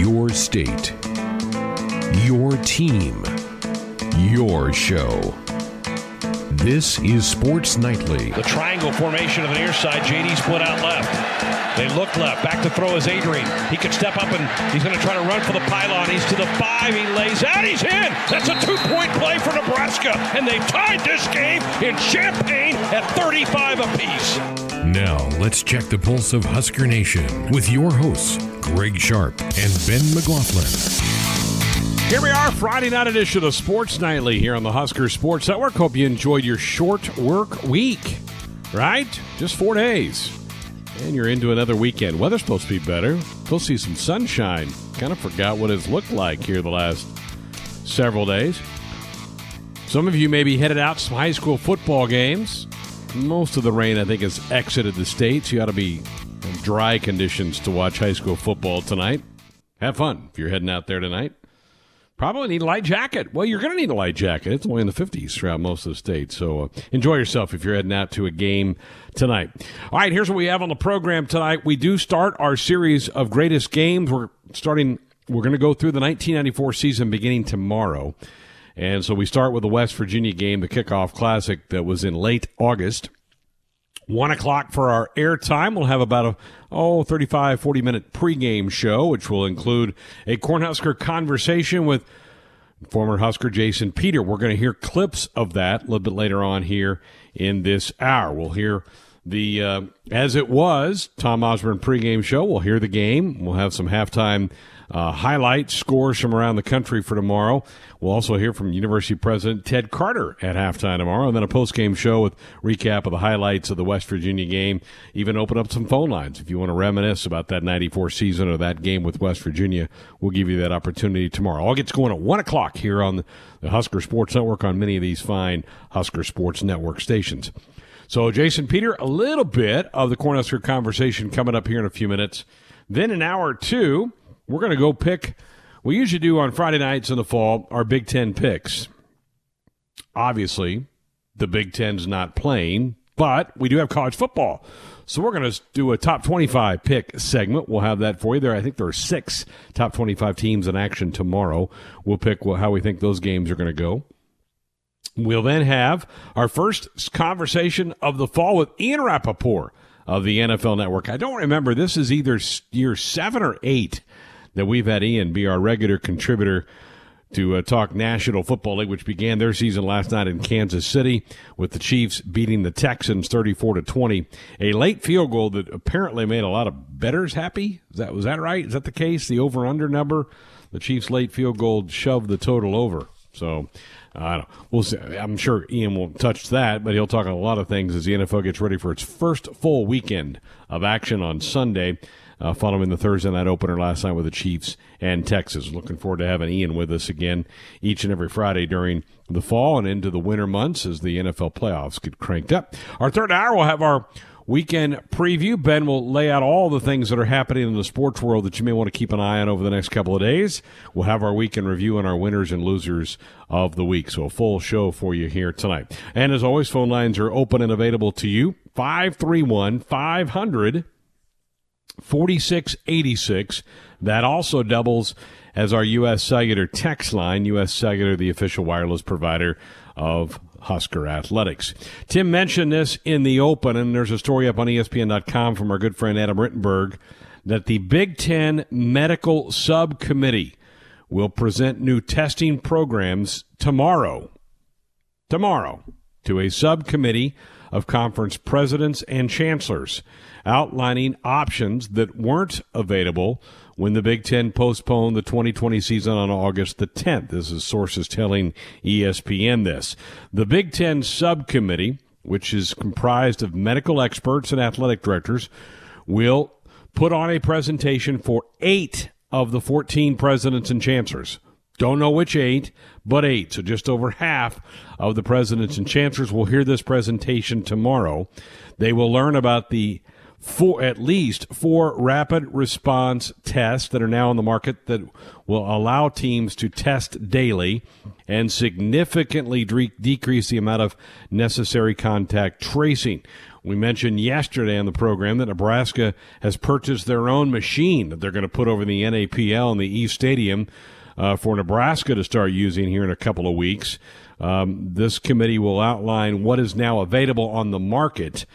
Your state. Your team. Your show. This is Sports Nightly. The triangle formation of the near side. JD split out left. They look left. Back to throw is Adrian. He could step up and he's going to try to run for the pylon. He's to the five. He lays out. He's in. That's a two point play for Nebraska. And they've tied this game in Champaign at 35 apiece. Now, let's check the pulse of Husker Nation with your hosts, Greg Sharpe and Ben McLaughlin. Here we are, Friday night edition of Sports Nightly here on the Husker Sports Network. Hope you enjoyed your short work week, right? Just four days. And you're into another weekend. Weather's supposed to be better. We'll see some sunshine. Kind of forgot what it's looked like here the last several days. Some of you may be headed out to some high school football games. Most of the rain, I think, has exited the states. You ought to be dry conditions to watch high school football tonight. Have fun if you're heading out there tonight. Probably need a light jacket. Well, you're going to need a light jacket. It's only in the 50s throughout most of the state. So uh, enjoy yourself if you're heading out to a game tonight. All right, here's what we have on the program tonight. We do start our series of greatest games. We're starting, we're going to go through the 1994 season beginning tomorrow. And so we start with the West Virginia game, the kickoff classic that was in late August. One o'clock for our airtime. We'll have about a, oh, 35, 40 minute pregame show, which will include a Cornhusker conversation with former Husker Jason Peter. We're going to hear clips of that a little bit later on here in this hour. We'll hear the, uh, as it was, Tom Osborne pregame show. We'll hear the game. We'll have some halftime uh, highlights, scores from around the country for tomorrow. We'll also hear from University President Ted Carter at halftime tomorrow, and then a post-game show with recap of the highlights of the West Virginia game. Even open up some phone lines if you want to reminisce about that '94 season or that game with West Virginia. We'll give you that opportunity tomorrow. All gets going at one o'clock here on the Husker Sports Network on many of these fine Husker Sports Network stations. So, Jason Peter, a little bit of the Cornhusker conversation coming up here in a few minutes. Then an hour two we're going to go pick. We usually do on Friday nights in the fall our Big Ten picks. Obviously, the Big Ten's not playing, but we do have college football. So we're going to do a top 25 pick segment. We'll have that for you there. I think there are six top 25 teams in action tomorrow. We'll pick how we think those games are going to go. We'll then have our first conversation of the fall with Ian Rapoport of the NFL Network. I don't remember. This is either year seven or eight that we've had Ian be our regular contributor to uh, talk National Football League, which began their season last night in Kansas City with the Chiefs beating the Texans 34 to 20. A late field goal that apparently made a lot of bettors happy. Is that was that right? Is that the case? The over under number? The Chiefs late field goal shoved the total over. So uh, we'll see. I'm sure Ian won't touch that, but he'll talk on a lot of things as the NFL gets ready for its first full weekend of action on Sunday uh, following the Thursday night opener last night with the Chiefs and Texas. Looking forward to having Ian with us again each and every Friday during the fall and into the winter months as the NFL playoffs get cranked up. Our third hour, we'll have our weekend preview. Ben will lay out all the things that are happening in the sports world that you may want to keep an eye on over the next couple of days. We'll have our weekend review and our winners and losers of the week. So a full show for you here tonight. And as always, phone lines are open and available to you. 531 500 4686. That also doubles as our U.S. Cellular text line. U.S. Cellular, the official wireless provider of Husker Athletics. Tim mentioned this in the open, and there's a story up on ESPN.com from our good friend Adam Rittenberg that the Big Ten Medical Subcommittee will present new testing programs tomorrow. Tomorrow to a subcommittee of conference presidents and chancellors outlining options that weren't available when the Big Ten postponed the 2020 season on August the 10th. This is sources telling ESPN this. The Big Ten subcommittee, which is comprised of medical experts and athletic directors, will put on a presentation for eight of the 14 presidents and chancellors. Don't know which eight, but eight. So just over half of the presidents and chancellors will hear this presentation tomorrow. They will learn about the four, at least four rapid response tests that are now on the market that will allow teams to test daily and significantly de- decrease the amount of necessary contact tracing. We mentioned yesterday on the program that Nebraska has purchased their own machine that they're going to put over the NAPL in the East Stadium uh, for Nebraska to start using here in a couple of weeks. Um, this committee will outline what is now available on the market.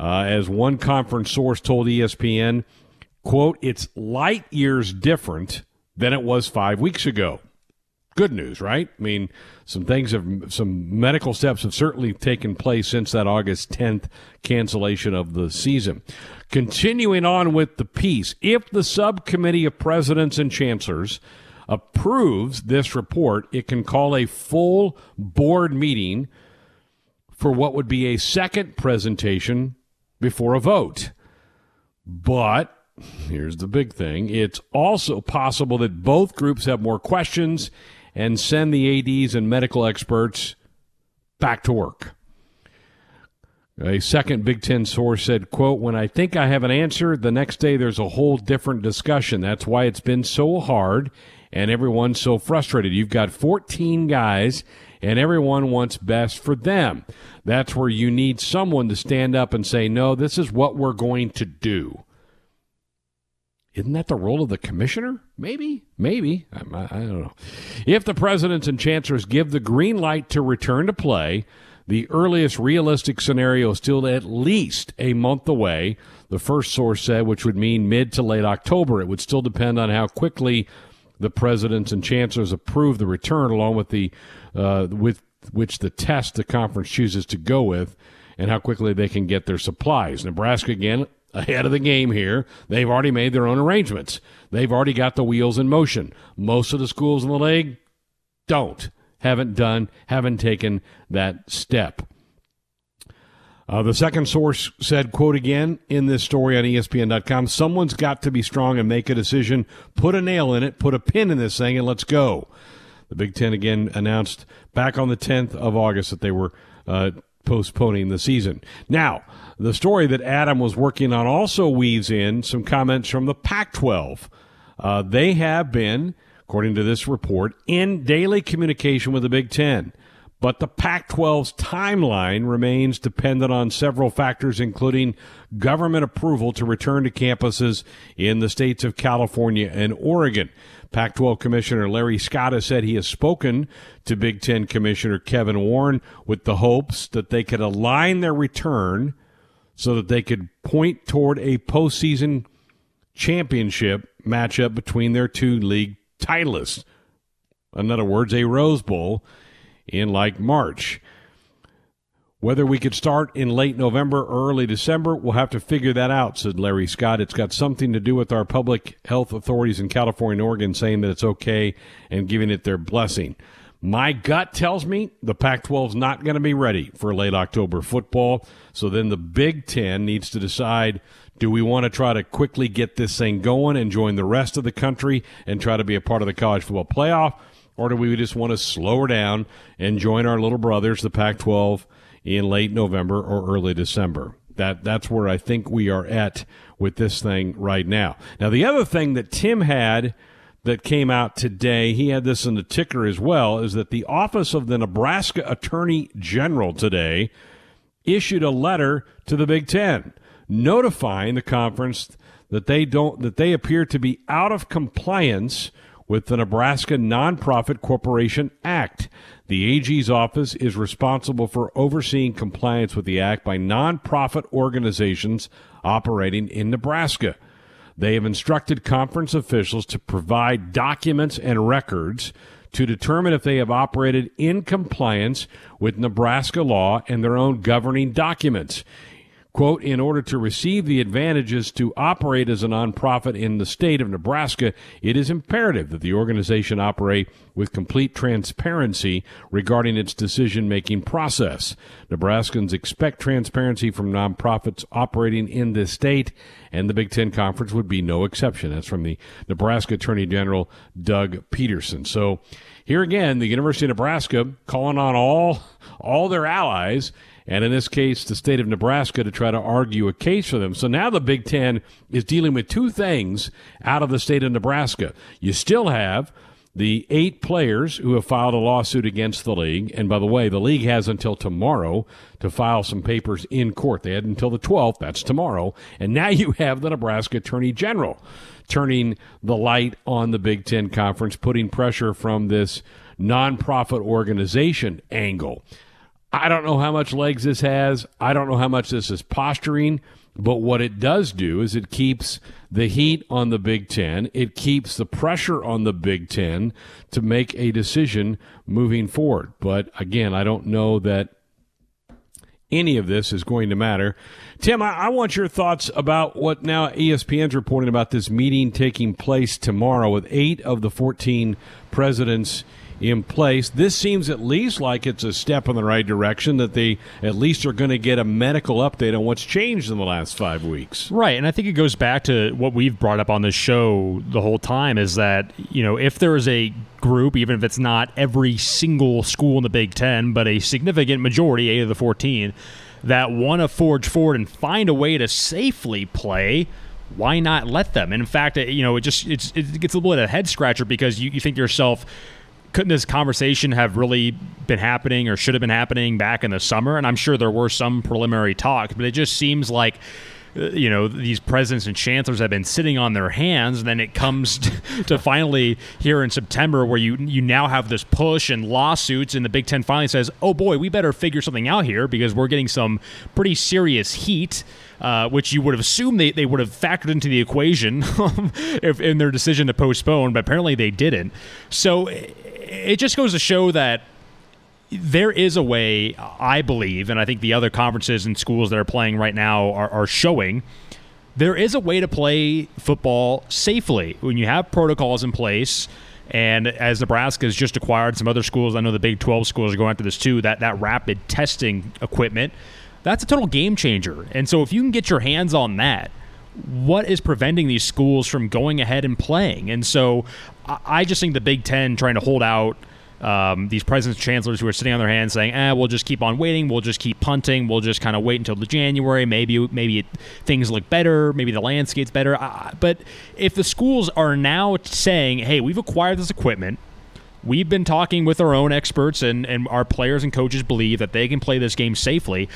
Uh, as one conference source told ESPN, quote, it's light years different than it was five weeks ago. Good news, right? I mean, some things have, some medical steps have certainly taken place since that August 10th cancellation of the season. Continuing on with the piece, if the subcommittee of presidents and chancellors approves this report, it can call a full board meeting for what would be a second presentation before a vote. But here's the big thing it's also possible that both groups have more questions and send the ADs and medical experts back to work. A second Big Ten source said, quote, when I think I have an answer, the next day there's a whole different discussion. That's why it's been so hard and everyone's so frustrated. You've got 14 guys and everyone wants best for them. That's where you need someone to stand up and say, no, this is what we're going to do. Isn't that the role of the commissioner? Maybe, maybe. I, I, don't know. If the presidents and chancellors give the green light to return to play, the earliest realistic scenario is still at least a month away, the first source said, which would mean mid to late October. It would still depend on how quickly the presidents and chancellors approve the return, along with the uh, with which the test the conference chooses to go with, and how quickly they can get their supplies. Nebraska again ahead of the game here. They've already made their own arrangements. They've already got the wheels in motion. Most of the schools in the league don't, haven't done, haven't taken that step. Uh, the second source said, quote again in this story on ESPN.com, someone's got to be strong and make a decision, put a nail in it, put a pin in this thing, and let's go. The Big Ten again announced back on the 10th of August that they were uh, postponing the season. Now, the story that Adam was working on also weaves in some comments from the Pac 12. Uh, they have been, according to this report, in daily communication with the Big Ten. But the Pac 12's timeline remains dependent on several factors, including government approval to return to campuses in the states of California and Oregon. Pac 12 Commissioner Larry Scott has said he has spoken to Big Ten Commissioner Kevin Warren with the hopes that they could align their return so that they could point toward a postseason championship matchup between their two league titleists. In other words, a Rose Bowl in like March. Whether we could start in late November or early December, we'll have to figure that out, said Larry Scott. It's got something to do with our public health authorities in California and Oregon saying that it's okay and giving it their blessing. My gut tells me the Pac 12 is not going to be ready for late October football. So then the Big Ten needs to decide do we want to try to quickly get this thing going and join the rest of the country and try to be a part of the college football playoff? Or do we just want to slow her down and join our little brothers, the Pac 12, in late November or early December? That, that's where I think we are at with this thing right now. Now, the other thing that Tim had that came out today, he had this in the ticker as well, is that the Office of the Nebraska Attorney General today issued a letter to the Big Ten notifying the conference that they don't that they appear to be out of compliance with the Nebraska Nonprofit Corporation Act. The AG's office is responsible for overseeing compliance with the act by nonprofit organizations operating in Nebraska. They have instructed conference officials to provide documents and records to determine if they have operated in compliance with Nebraska law and their own governing documents quote, in order to receive the advantages to operate as a nonprofit in the state of Nebraska, it is imperative that the organization operate with complete transparency regarding its decision making process. Nebraskans expect transparency from nonprofits operating in this state, and the Big Ten Conference would be no exception. That's from the Nebraska Attorney General Doug Peterson. So here again, the University of Nebraska calling on all all their allies and in this case, the state of Nebraska to try to argue a case for them. So now the Big Ten is dealing with two things out of the state of Nebraska. You still have the eight players who have filed a lawsuit against the league, and by the way, the league has until tomorrow to file some papers in court. They had until the 12th, that's tomorrow. And now you have the Nebraska Attorney General turning the light on the Big Ten Conference, putting pressure from this nonprofit organization angle. I don't know how much legs this has. I don't know how much this is posturing. But what it does do is it keeps the heat on the Big Ten. It keeps the pressure on the Big Ten to make a decision moving forward. But again, I don't know that any of this is going to matter. Tim, I, I, want your thoughts about what now ESPN's reporting about this meeting taking place tomorrow with eight of the 14 presidents in place. This seems at least like it's a step in the right direction that they at least are going to get a medical update on what's changed in the last five weeks. Right. And I think it goes back to what we've brought up on this show the whole time is that, you know, if there is a group, even if it's not every single school in the Big Ten, but a significant majority, eight of the 14, that want to forge forward and find a way to safely play why not let them? And in fact, uh, you know, it just it's, it gets a little bit of a head scratcher because you, you think to yourself, couldn't this conversation have really been happening or should have been happening back in the summer? And I'm sure there were some preliminary talks, but it just seems like uh, you know these presidents and chancellors have been sitting on their hands and then it comes to, finally here in september where you you now have this push and lawsuits and the big ten finally says oh boy we better figure something out here because we're getting some pretty serious heat uh, which you would have assumed they, they would have factored into the equation if, in their decision to postpone, but apparently they didn't. So it just goes to show that there is a way, I believe, and I think the other conferences and schools that are playing right now are, are showing there is a way to play football safely when you have protocols in place. And as Nebraska has just acquired some other schools, I know the Big 12 schools are going after this too, that, that rapid testing equipment, that's a total game changer. And so if you can get your hands on that, what is preventing these schools from going ahead and playing? And so I just think the Big Ten trying to hold out um, these presidents chancellors who are sitting on their hands saying, "Eh, we'll just keep on waiting. We'll just keep punting. We'll just kind of wait until the January. Maybe maybe it, things look better. Maybe the landscape's better." Uh, but if the schools are now saying, "Hey, we've acquired this equipment." We've been talking with our own experts, and, and our players and coaches believe that they can play this game safely.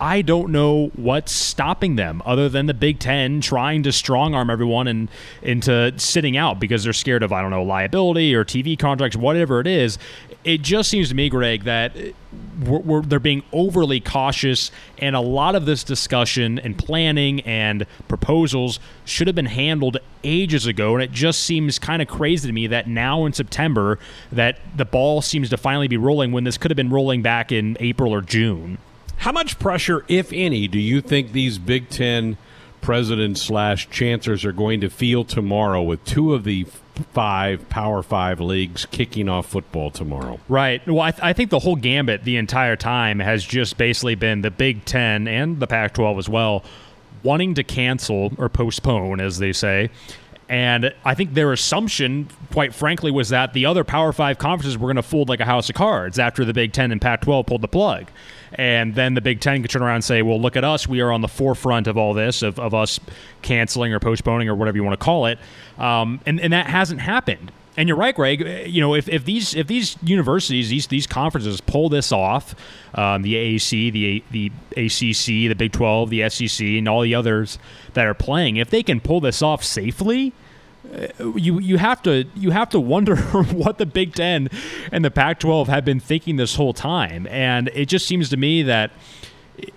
I don't know what's stopping them other than the Big Ten trying to strong arm everyone and into sitting out because they're scared of I don't know liability or TV contracts, whatever it is. It just seems to me, Greg, that we're, we're, they're being overly cautious, and a lot of this discussion and planning and proposals should have been handled ages ago. And it just seems kind of crazy to me that now in September that the ball seems to finally be rolling when this could have been rolling back in April or June. How much pressure, if any, do you think these Big Ten presidents slash chancellors are going to feel tomorrow with two of the five Power Five leagues kicking off football tomorrow? Right. Well, I, th- I think the whole gambit the entire time has just basically been the Big Ten and the Pac 12 as well wanting to cancel or postpone, as they say. And I think their assumption, quite frankly, was that the other Power Five conferences were going to fold like a house of cards after the Big Ten and Pac 12 pulled the plug and then the Big Ten could turn around and say, well, look at us. We are on the forefront of all this, of, of us canceling or postponing or whatever you want to call it. Um, and, and that hasn't happened. And you're right, Greg. You know, if, if these if these universities, these these conferences pull this off, um, the AAC, the the ACC, the Big 12, the SEC, and all the others that are playing, if they can pull this off safely, you you have to you have to wonder what the Big Ten and the Pac-12 have been thinking this whole time, and it just seems to me that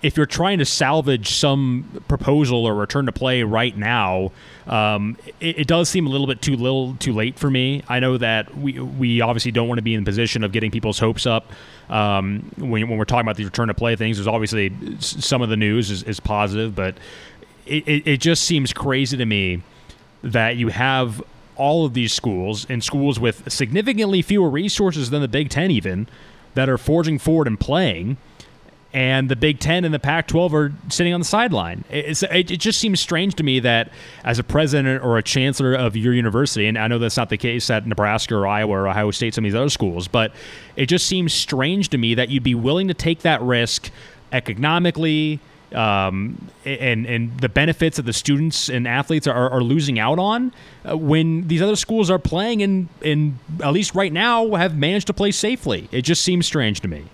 if you're trying to salvage some proposal or return to play right now, um, it, it, does seem a little bit too little, too late for me. I know that we we obviously don't want to be in the position of getting people's hopes up um, when, when we're talking about the return to play things. There's obviously some of the news is, is positive, but it, it, it just seems crazy to me that you have all of these schools and schools with significantly fewer resources than the Big Ten, even that are forging forward and playing. And the Big Ten and the Pac 12 are sitting on the sideline. It, it just seems strange to me that, as a president or a chancellor of your university, and I know that's not the case at Nebraska or Iowa or Ohio State, some of these other schools, but it just seems strange to me that you'd be willing to take that risk economically, um, and and the benefits that the students and athletes are, are losing out on uh, when these other schools are playing and and at least right now have managed to play safely. It just seems strange to me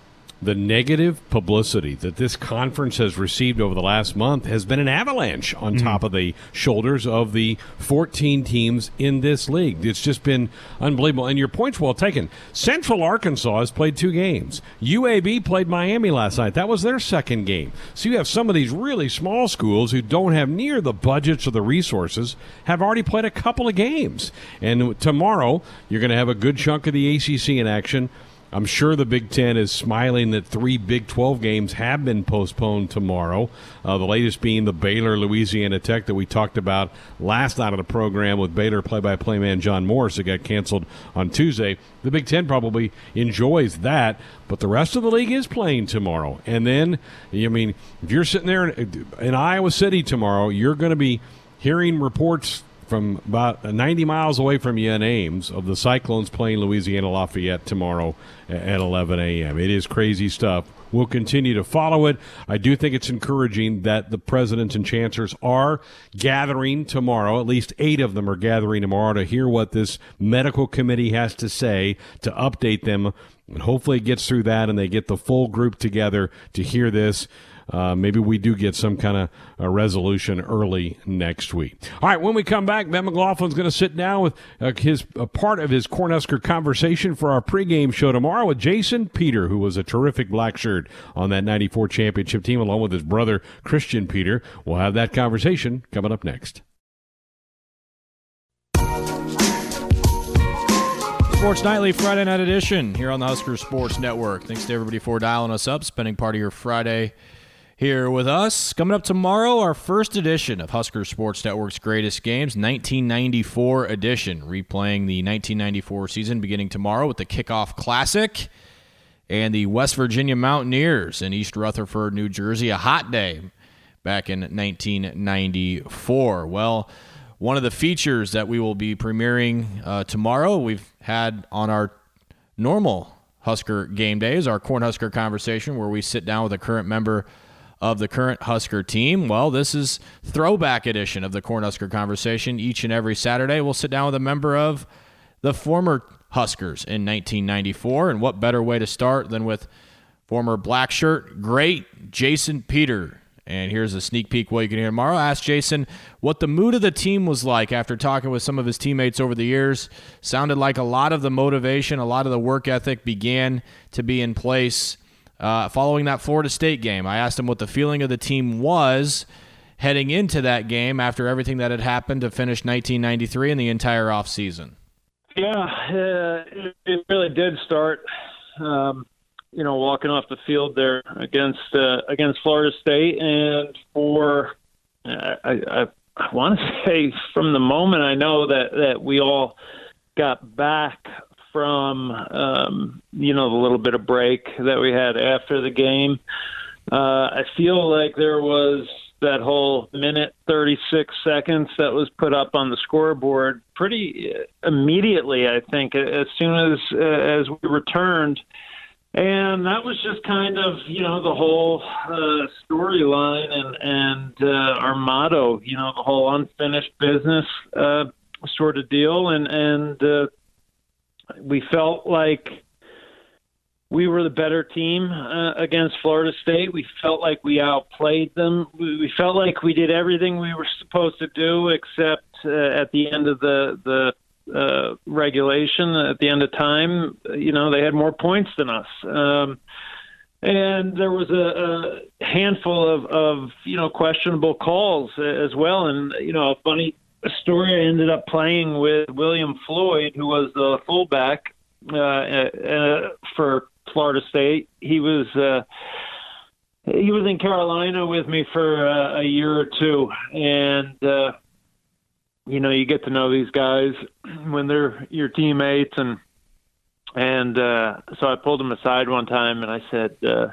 the negative publicity that this conference has received over the last month has been an avalanche on mm-hmm. top of the shoulders of the 14 teams in this league. It's just been unbelievable. And your point's well taken. Central Arkansas has played two games. UAB played Miami last night. That was their second game. So you have some of these really small schools who don't have near the budgets or the resources have already played a couple of games. And tomorrow, you're going to have a good chunk of the ACC in action. I'm sure the Big Ten is smiling that three Big 12 games have been postponed tomorrow. Uh, the latest being the Baylor Louisiana Tech that we talked about last night of the program with Baylor play by play man John Morris that got canceled on Tuesday. The Big Ten probably enjoys that, but the rest of the league is playing tomorrow. And then, I mean, if you're sitting there in, in Iowa City tomorrow, you're going to be hearing reports from about uh, 90 miles away from you in Ames of the Cyclones playing Louisiana Lafayette tomorrow at 11 a.m. It is crazy stuff. We'll continue to follow it. I do think it's encouraging that the presidents and chancellors are gathering tomorrow. At least eight of them are gathering tomorrow to hear what this medical committee has to say to update them. And hopefully it gets through that and they get the full group together to hear this uh, maybe we do get some kind of a resolution early next week. All right, when we come back, Ben McLaughlin's going to sit down with uh, his part of his Cornhusker conversation for our pregame show tomorrow with Jason Peter, who was a terrific black shirt on that 94 championship team, along with his brother, Christian Peter. We'll have that conversation coming up next. Sports Nightly Friday Night Edition here on the Husker Sports Network. Thanks to everybody for dialing us up, spending part of your Friday here with us. Coming up tomorrow, our first edition of Husker Sports Network's Greatest Games, 1994 edition, replaying the 1994 season beginning tomorrow with the Kickoff Classic and the West Virginia Mountaineers in East Rutherford, New Jersey. A hot day back in 1994. Well, one of the features that we will be premiering uh, tomorrow, we've had on our normal Husker game days, our Cornhusker conversation, where we sit down with a current member of the current Husker team? Well, this is throwback edition of the Cornhusker conversation. Each and every Saturday, we'll sit down with a member of the former Huskers in 1994. And what better way to start than with former black shirt great Jason Peter. And here's a sneak peek what you can hear tomorrow. I asked Jason what the mood of the team was like after talking with some of his teammates over the years. Sounded like a lot of the motivation, a lot of the work ethic began to be in place uh, following that Florida State game. I asked him what the feeling of the team was heading into that game after everything that had happened to finish 1993 and the entire offseason. Yeah, uh, it, really did start. Um, you know, walking off the field there against uh, against Florida State, and for I, I, I want to say from the moment I know that that we all got back from um, you know the little bit of break that we had after the game. Uh, I feel like there was that whole minute 36 seconds that was put up on the scoreboard pretty immediately. I think as soon as uh, as we returned. And that was just kind of, you know, the whole uh, storyline and and uh, our motto, you know, the whole unfinished business uh, sort of deal. And and uh, we felt like we were the better team uh, against Florida State. We felt like we outplayed them. We, felt like we did everything we were supposed to do, except uh, at the end of the the uh, regulation, at the end of time, you know, they had more points than us. Um, and there was a, a handful of, of you know questionable calls as well. And you know, a funny story I ended up playing with William Floyd, who was the fullback uh, uh, for Florida State. He was uh, he was in Carolina with me for uh, a year or two, and uh, you know you get to know these guys when they're your teammates, and and uh, so I pulled him aside one time and I said. Uh,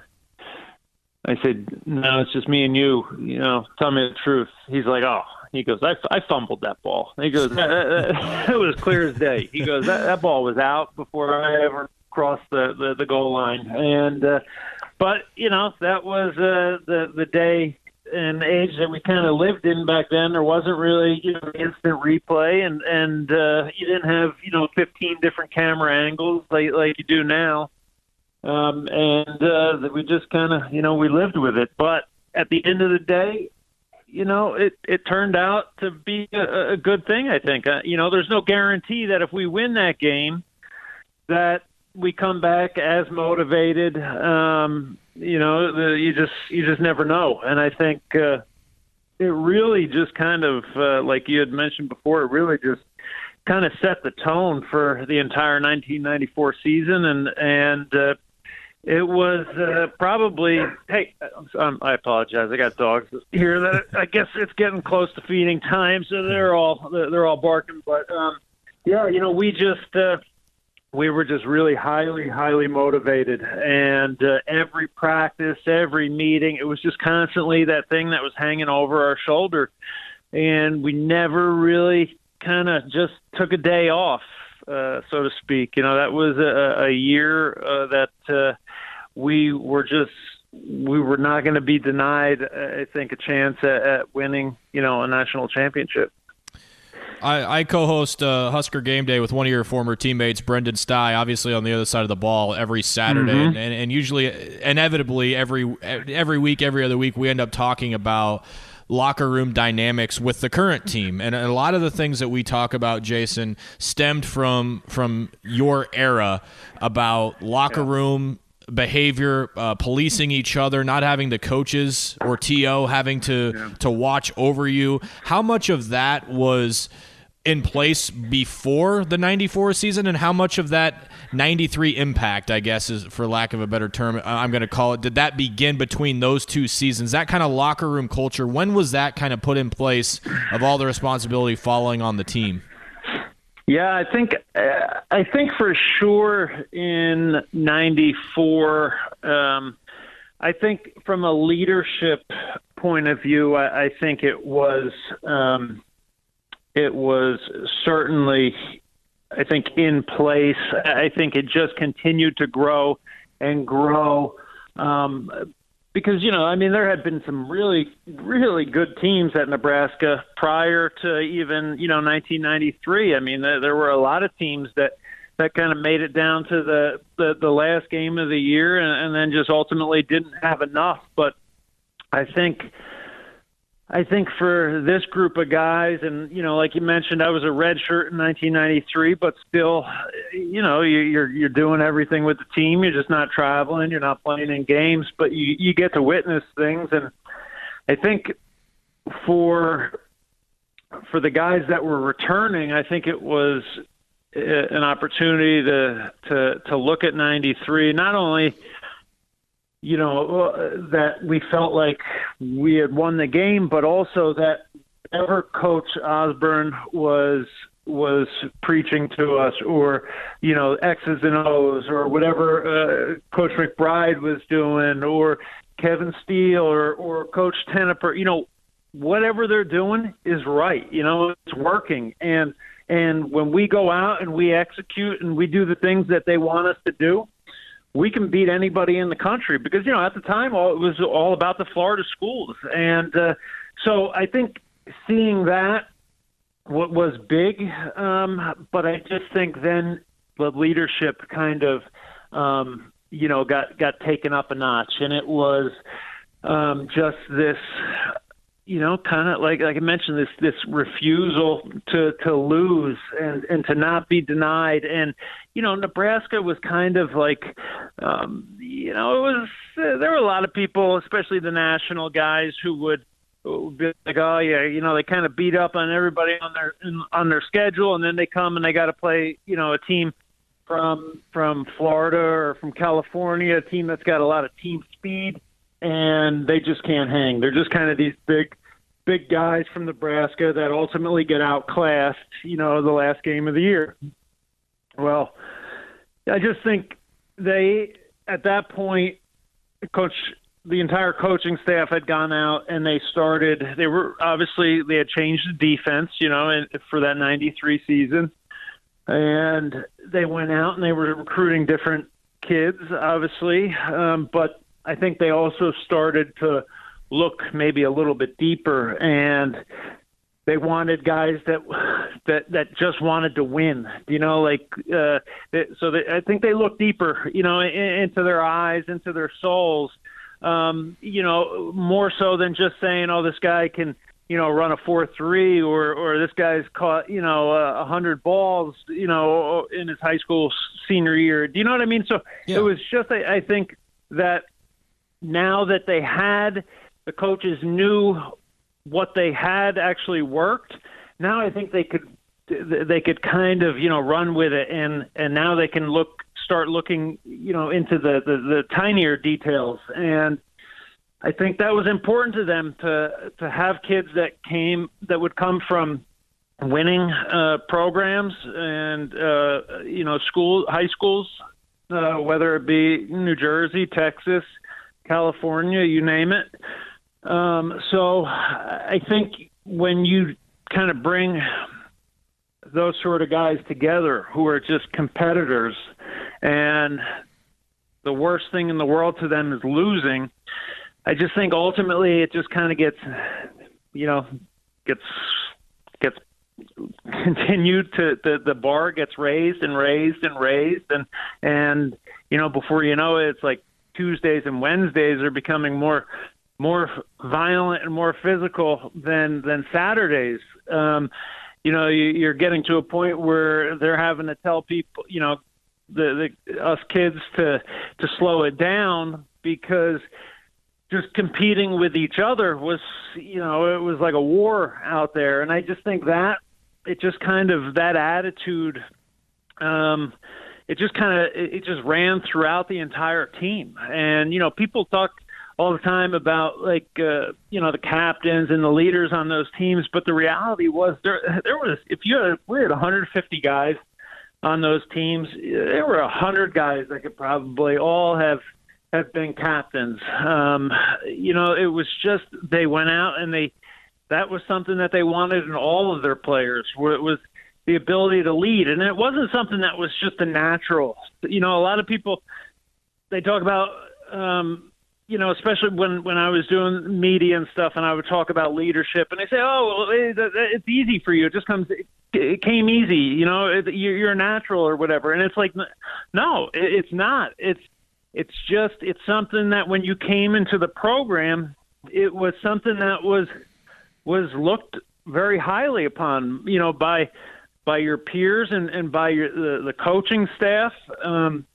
I said, "No, it's just me and you. You know, tell me the truth." He's like, "Oh, he goes, I, I fumbled that ball. He goes, that, that, it was clear as day. He goes, that, that ball was out before I ever crossed the, the, the goal line. And, uh, but, you know, that was uh, the, the day and age that we kind of lived in back then, there wasn't really you know instant replay, and and uh, you didn't have you know 15 different camera angles like like you do now. Um, and uh, we just kind of you know we lived with it. But at the end of the day, you know, it it turned out to be a, a good thing. I think. Uh, you know, there's no guarantee that if we win that game, that we come back as motivated. Um, you know, the, you just you just never know. And I think uh, it really just kind of uh, like you had mentioned before. It really just kind of set the tone for the entire 1994 season, and and uh, it was uh, probably. Hey, um, I apologize. I got dogs here. That I guess it's getting close to feeding time, so they're all they're all barking. But um, yeah, you know, we just uh, we were just really highly, highly motivated, and uh, every practice, every meeting, it was just constantly that thing that was hanging over our shoulder, and we never really kind of just took a day off uh, so to speak. You know, that was a, a year uh, that uh, we were just we were not going to be denied. I think a chance at, at winning, you know, a national championship. I, I, co-host uh, Husker Game Day with one of your former teammates, Brendan Stai, obviously on the other side of the ball every Saturday, mm-hmm. and, and, usually, inevitably, every every week, every other week, we end up talking about locker room dynamics with the current team. And a lot of the things that we talk about, Jason, stemmed from from your era about locker yeah. room behavior, uh, policing each other, not having the coaches or TO having to yeah. to watch over you. How much of that was in place before the 94 season and how much of that 93 impact i guess is for lack of a better term i'm going to call it did that begin between those two seasons that kind of locker room culture when was that kind of put in place of all the responsibility falling on the team yeah i think uh, i think for sure in 94 um, i think from a leadership point of view i, I think it was um, it was certainly, I think, in place. I think it just continued to grow and grow. Um, because you know, I mean, there had been some really, really good teams at Nebraska prior to even you know 1993. I mean, there, there were a lot of teams that that kind of made it down to the the, the last game of the year, and, and then just ultimately didn't have enough. But I think I think for this group of guys, and you know, like you mentioned, I was a red shirt in 1993, but still, you know, you're you're doing everything with the team. You're just not traveling. You're not playing in games, but you you get to witness things. And I think for for the guys that were returning, I think it was uh, an opportunity to to to look at 93, not only you know, uh, that we felt like we had won the game, but also that ever Coach Osborne was was preaching to us, or you know, X's and O's, or whatever uh, Coach McBride was doing, or Kevin Steele, or or Coach Tenopir, you know, whatever they're doing is right. You know, it's working, and and when we go out and we execute and we do the things that they want us to do, we can beat anybody in the country because you know at the time all, it was all about the Florida schools, and uh, so I think seeing that what was big, um, but I just think then the leadership kind of um, you know got got taken up a notch, and it was um, just this you know, kind of like like I mentioned, this this refusal to to lose and and to not be denied, and you know, Nebraska was kind of like, um, you know, it was uh, there were a lot of people, especially the national guys, who would, would be like, oh yeah, you know, they kind of beat up on everybody on their on their schedule, and then they come and they got to play, you know, a team from from Florida or from California, a team that's got a lot of team speed and they just can't hang. They're just kind of these big, big guys from Nebraska that ultimately get outclassed. You know, the last game of the year. Well, I just think they at that point, coach. The entire coaching staff had gone out and they started. They were obviously they had changed the defense, you know, and for that '93 season, and they went out and they were recruiting different kids, obviously, um, but I think they also started to look maybe a little bit deeper and they wanted guys that that that just wanted to win you know like uh so they, i think they look deeper you know in, into their eyes into their souls um you know more so than just saying oh this guy can you know run a four three or or this guy's caught you know a uh, hundred balls you know in his high school senior year do you know what i mean so yeah. it was just I, I think that now that they had the coaches knew what they had actually worked. Now I think they could they could kind of you know run with it and and now they can look start looking you know into the the, the tinier details and I think that was important to them to to have kids that came that would come from winning uh, programs and uh, you know school high schools uh, whether it be New Jersey, Texas, California, you name it. Um, so I think when you kind of bring those sort of guys together who are just competitors and the worst thing in the world to them is losing, I just think ultimately it just kind of gets, you know, gets gets continued to the the bar gets raised and raised and raised and and you know before you know it it's like Tuesdays and Wednesdays are becoming more more violent and more physical than than Saturdays. Um, you know, you, you're getting to a point where they're having to tell people, you know, the, the us kids to to slow it down because just competing with each other was, you know, it was like a war out there, and I just think that it just kind of that attitude. Um, it just kind of it just ran throughout the entire team, and you know, people talk all the time about like uh, you know the captains and the leaders on those teams, but the reality was there there was if you had we had 150 guys on those teams, there were 100 guys that could probably all have have been captains. Um, you know, it was just they went out and they that was something that they wanted in all of their players. Where it was the ability to lead, and it wasn't something that was just a natural. You know, a lot of people they talk about um, you know, especially when when I was doing media and stuff, and I would talk about leadership, and they say, "Oh, well, it's easy for you. It just comes. It came easy. You know, you're natural or whatever." And it's like, no, it's not. It's it's just it's something that when you came into the program, it was something that was was looked very highly upon. You know, by by your peers and and by your the, the coaching staff. Um,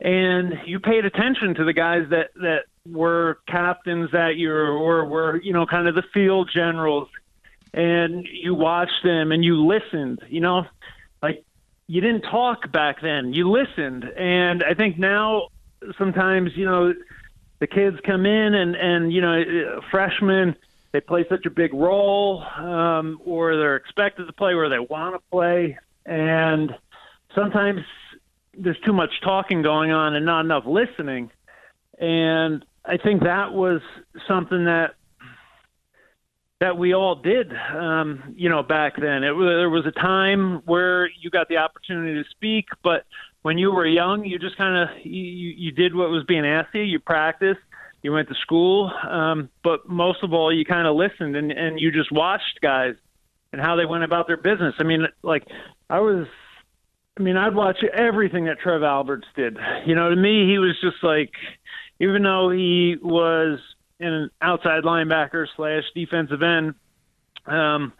and you paid attention to the guys that that were captains that year or were you know kind of the field generals and you watched them and you listened you know like you didn't talk back then you listened and i think now sometimes you know the kids come in and and you know freshmen they play such a big role um or they're expected to play or they want to play and sometimes there's too much talking going on and not enough listening and I think that was something that that we all did, um, you know, back then. It there was a time where you got the opportunity to speak, but when you were young, you just kind of you, you did what was being asked of you. You practiced, you went to school, um, but most of all, you kind of listened and and you just watched guys and how they went about their business. I mean, like I was. I mean, I'd watch everything that Trev Alberts did. You know, to me, he was just like even though he was an outside linebacker slash defensive end, um,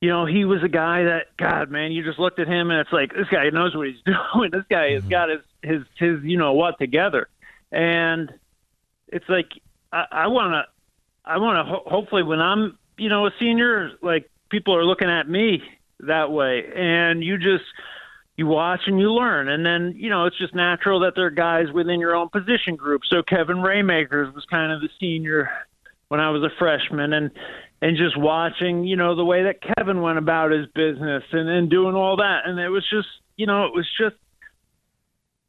you know, he was a guy that, God, man, you just looked at him and it's like this guy knows what he's doing. This guy has mm-hmm. got his his his you know what together, and it's like I want to, I want to. Ho- hopefully, when I'm you know a senior, like people are looking at me that way, and you just you watch and you learn. And then, you know, it's just natural that there are guys within your own position group. So Kevin Ramaekers was kind of the senior when I was a freshman and and just watching, you know, the way that Kevin went about his business and, and doing all that. And it was just you know, it was just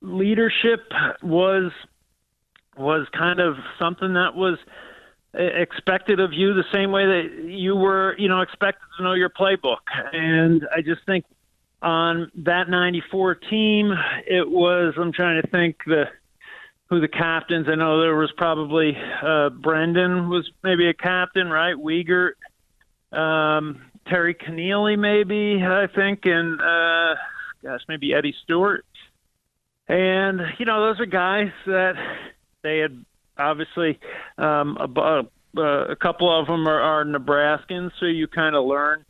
leadership was was kind of something that was expected of you the same way that you were, you know, expected to know your playbook. And I just think on that 94 team, it was, I'm trying to think, the who the captains. I know there was probably uh, Brendan was maybe a captain, right? Wiegert, um, Terry Connealy, maybe I think, and uh, gosh, maybe Eddie Stewart. And you know, those are guys that they had obviously um, a, uh, a couple of them are, are Nebraskans, so you kind of learn.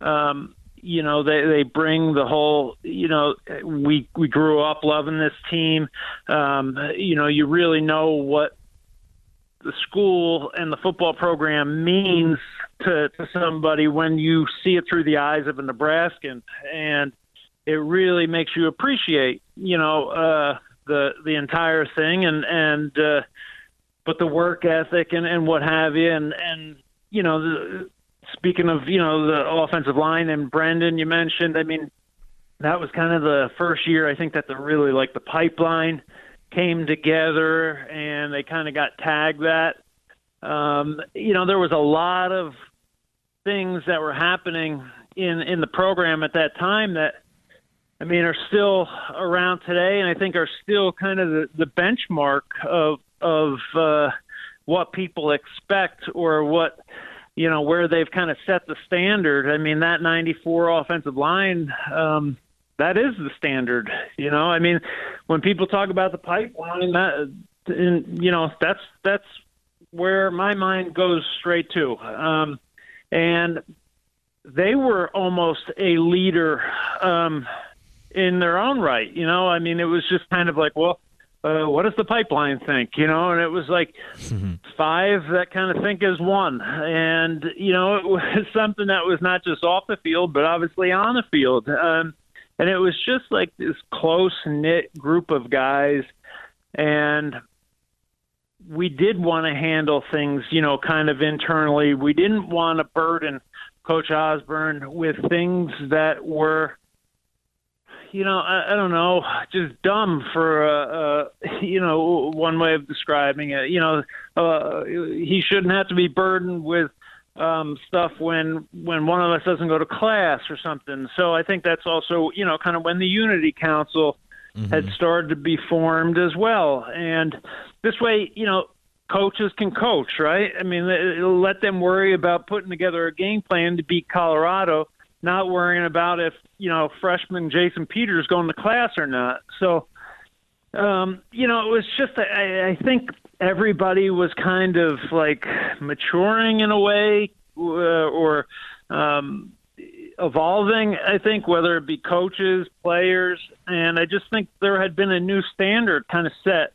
Um, you know, they they bring the whole. You know, we we grew up loving this team. Um, you know, you really know what the school and the football program means to, to somebody when you see it through the eyes of a Nebraskan, and it really makes you appreciate, you know, uh, the the entire thing, and and uh, but the work ethic and and what have you, and and you know, the, speaking of you know the offensive line and Brendan, you mentioned, I mean, that was kind of the first year I think that the really like the pipeline came together and they kind of got tagged that. Um, you know, there was a lot of things that were happening in in the program at that time that I mean are still around today, and I think are still kind of the, the benchmark of of uh, what people expect or what you know where they've kind of set the standard. I mean that '94 offensive line. Um, that is the standard. You know, I mean, when people talk about the pipeline, that and, you know that's that's where my mind goes straight to. Um, and they were almost a leader um, in their own right. You know, I mean, it was just kind of like, well, uh, what does the pipeline think? You know, and it was like mm-hmm. five that kind of think as one. And, you know, it was something that was not just off the field, but obviously on the field. Um, and it was just like this close knit group of guys and we did want to handle things you know kind of internally we didn't want to burden coach osborne with things that were you know i, I don't know just dumb for uh, uh you know one way of describing it you know uh he shouldn't have to be burdened with um, stuff when when one of us doesn't go to class or something. So I think that's also you know kind of when the Unity Council mm-hmm. had started to be formed as well, and this way you know coaches can coach, right? I mean, let them worry about putting together a game plan to beat Colorado, not worrying about if you know freshman Jason Peter's going to class or not. So. Um, you know, it was just I, I think everybody was kind of like maturing in a way uh, or um, evolving, I think, whether it be coaches, players. And I just think there had been a new standard kind of set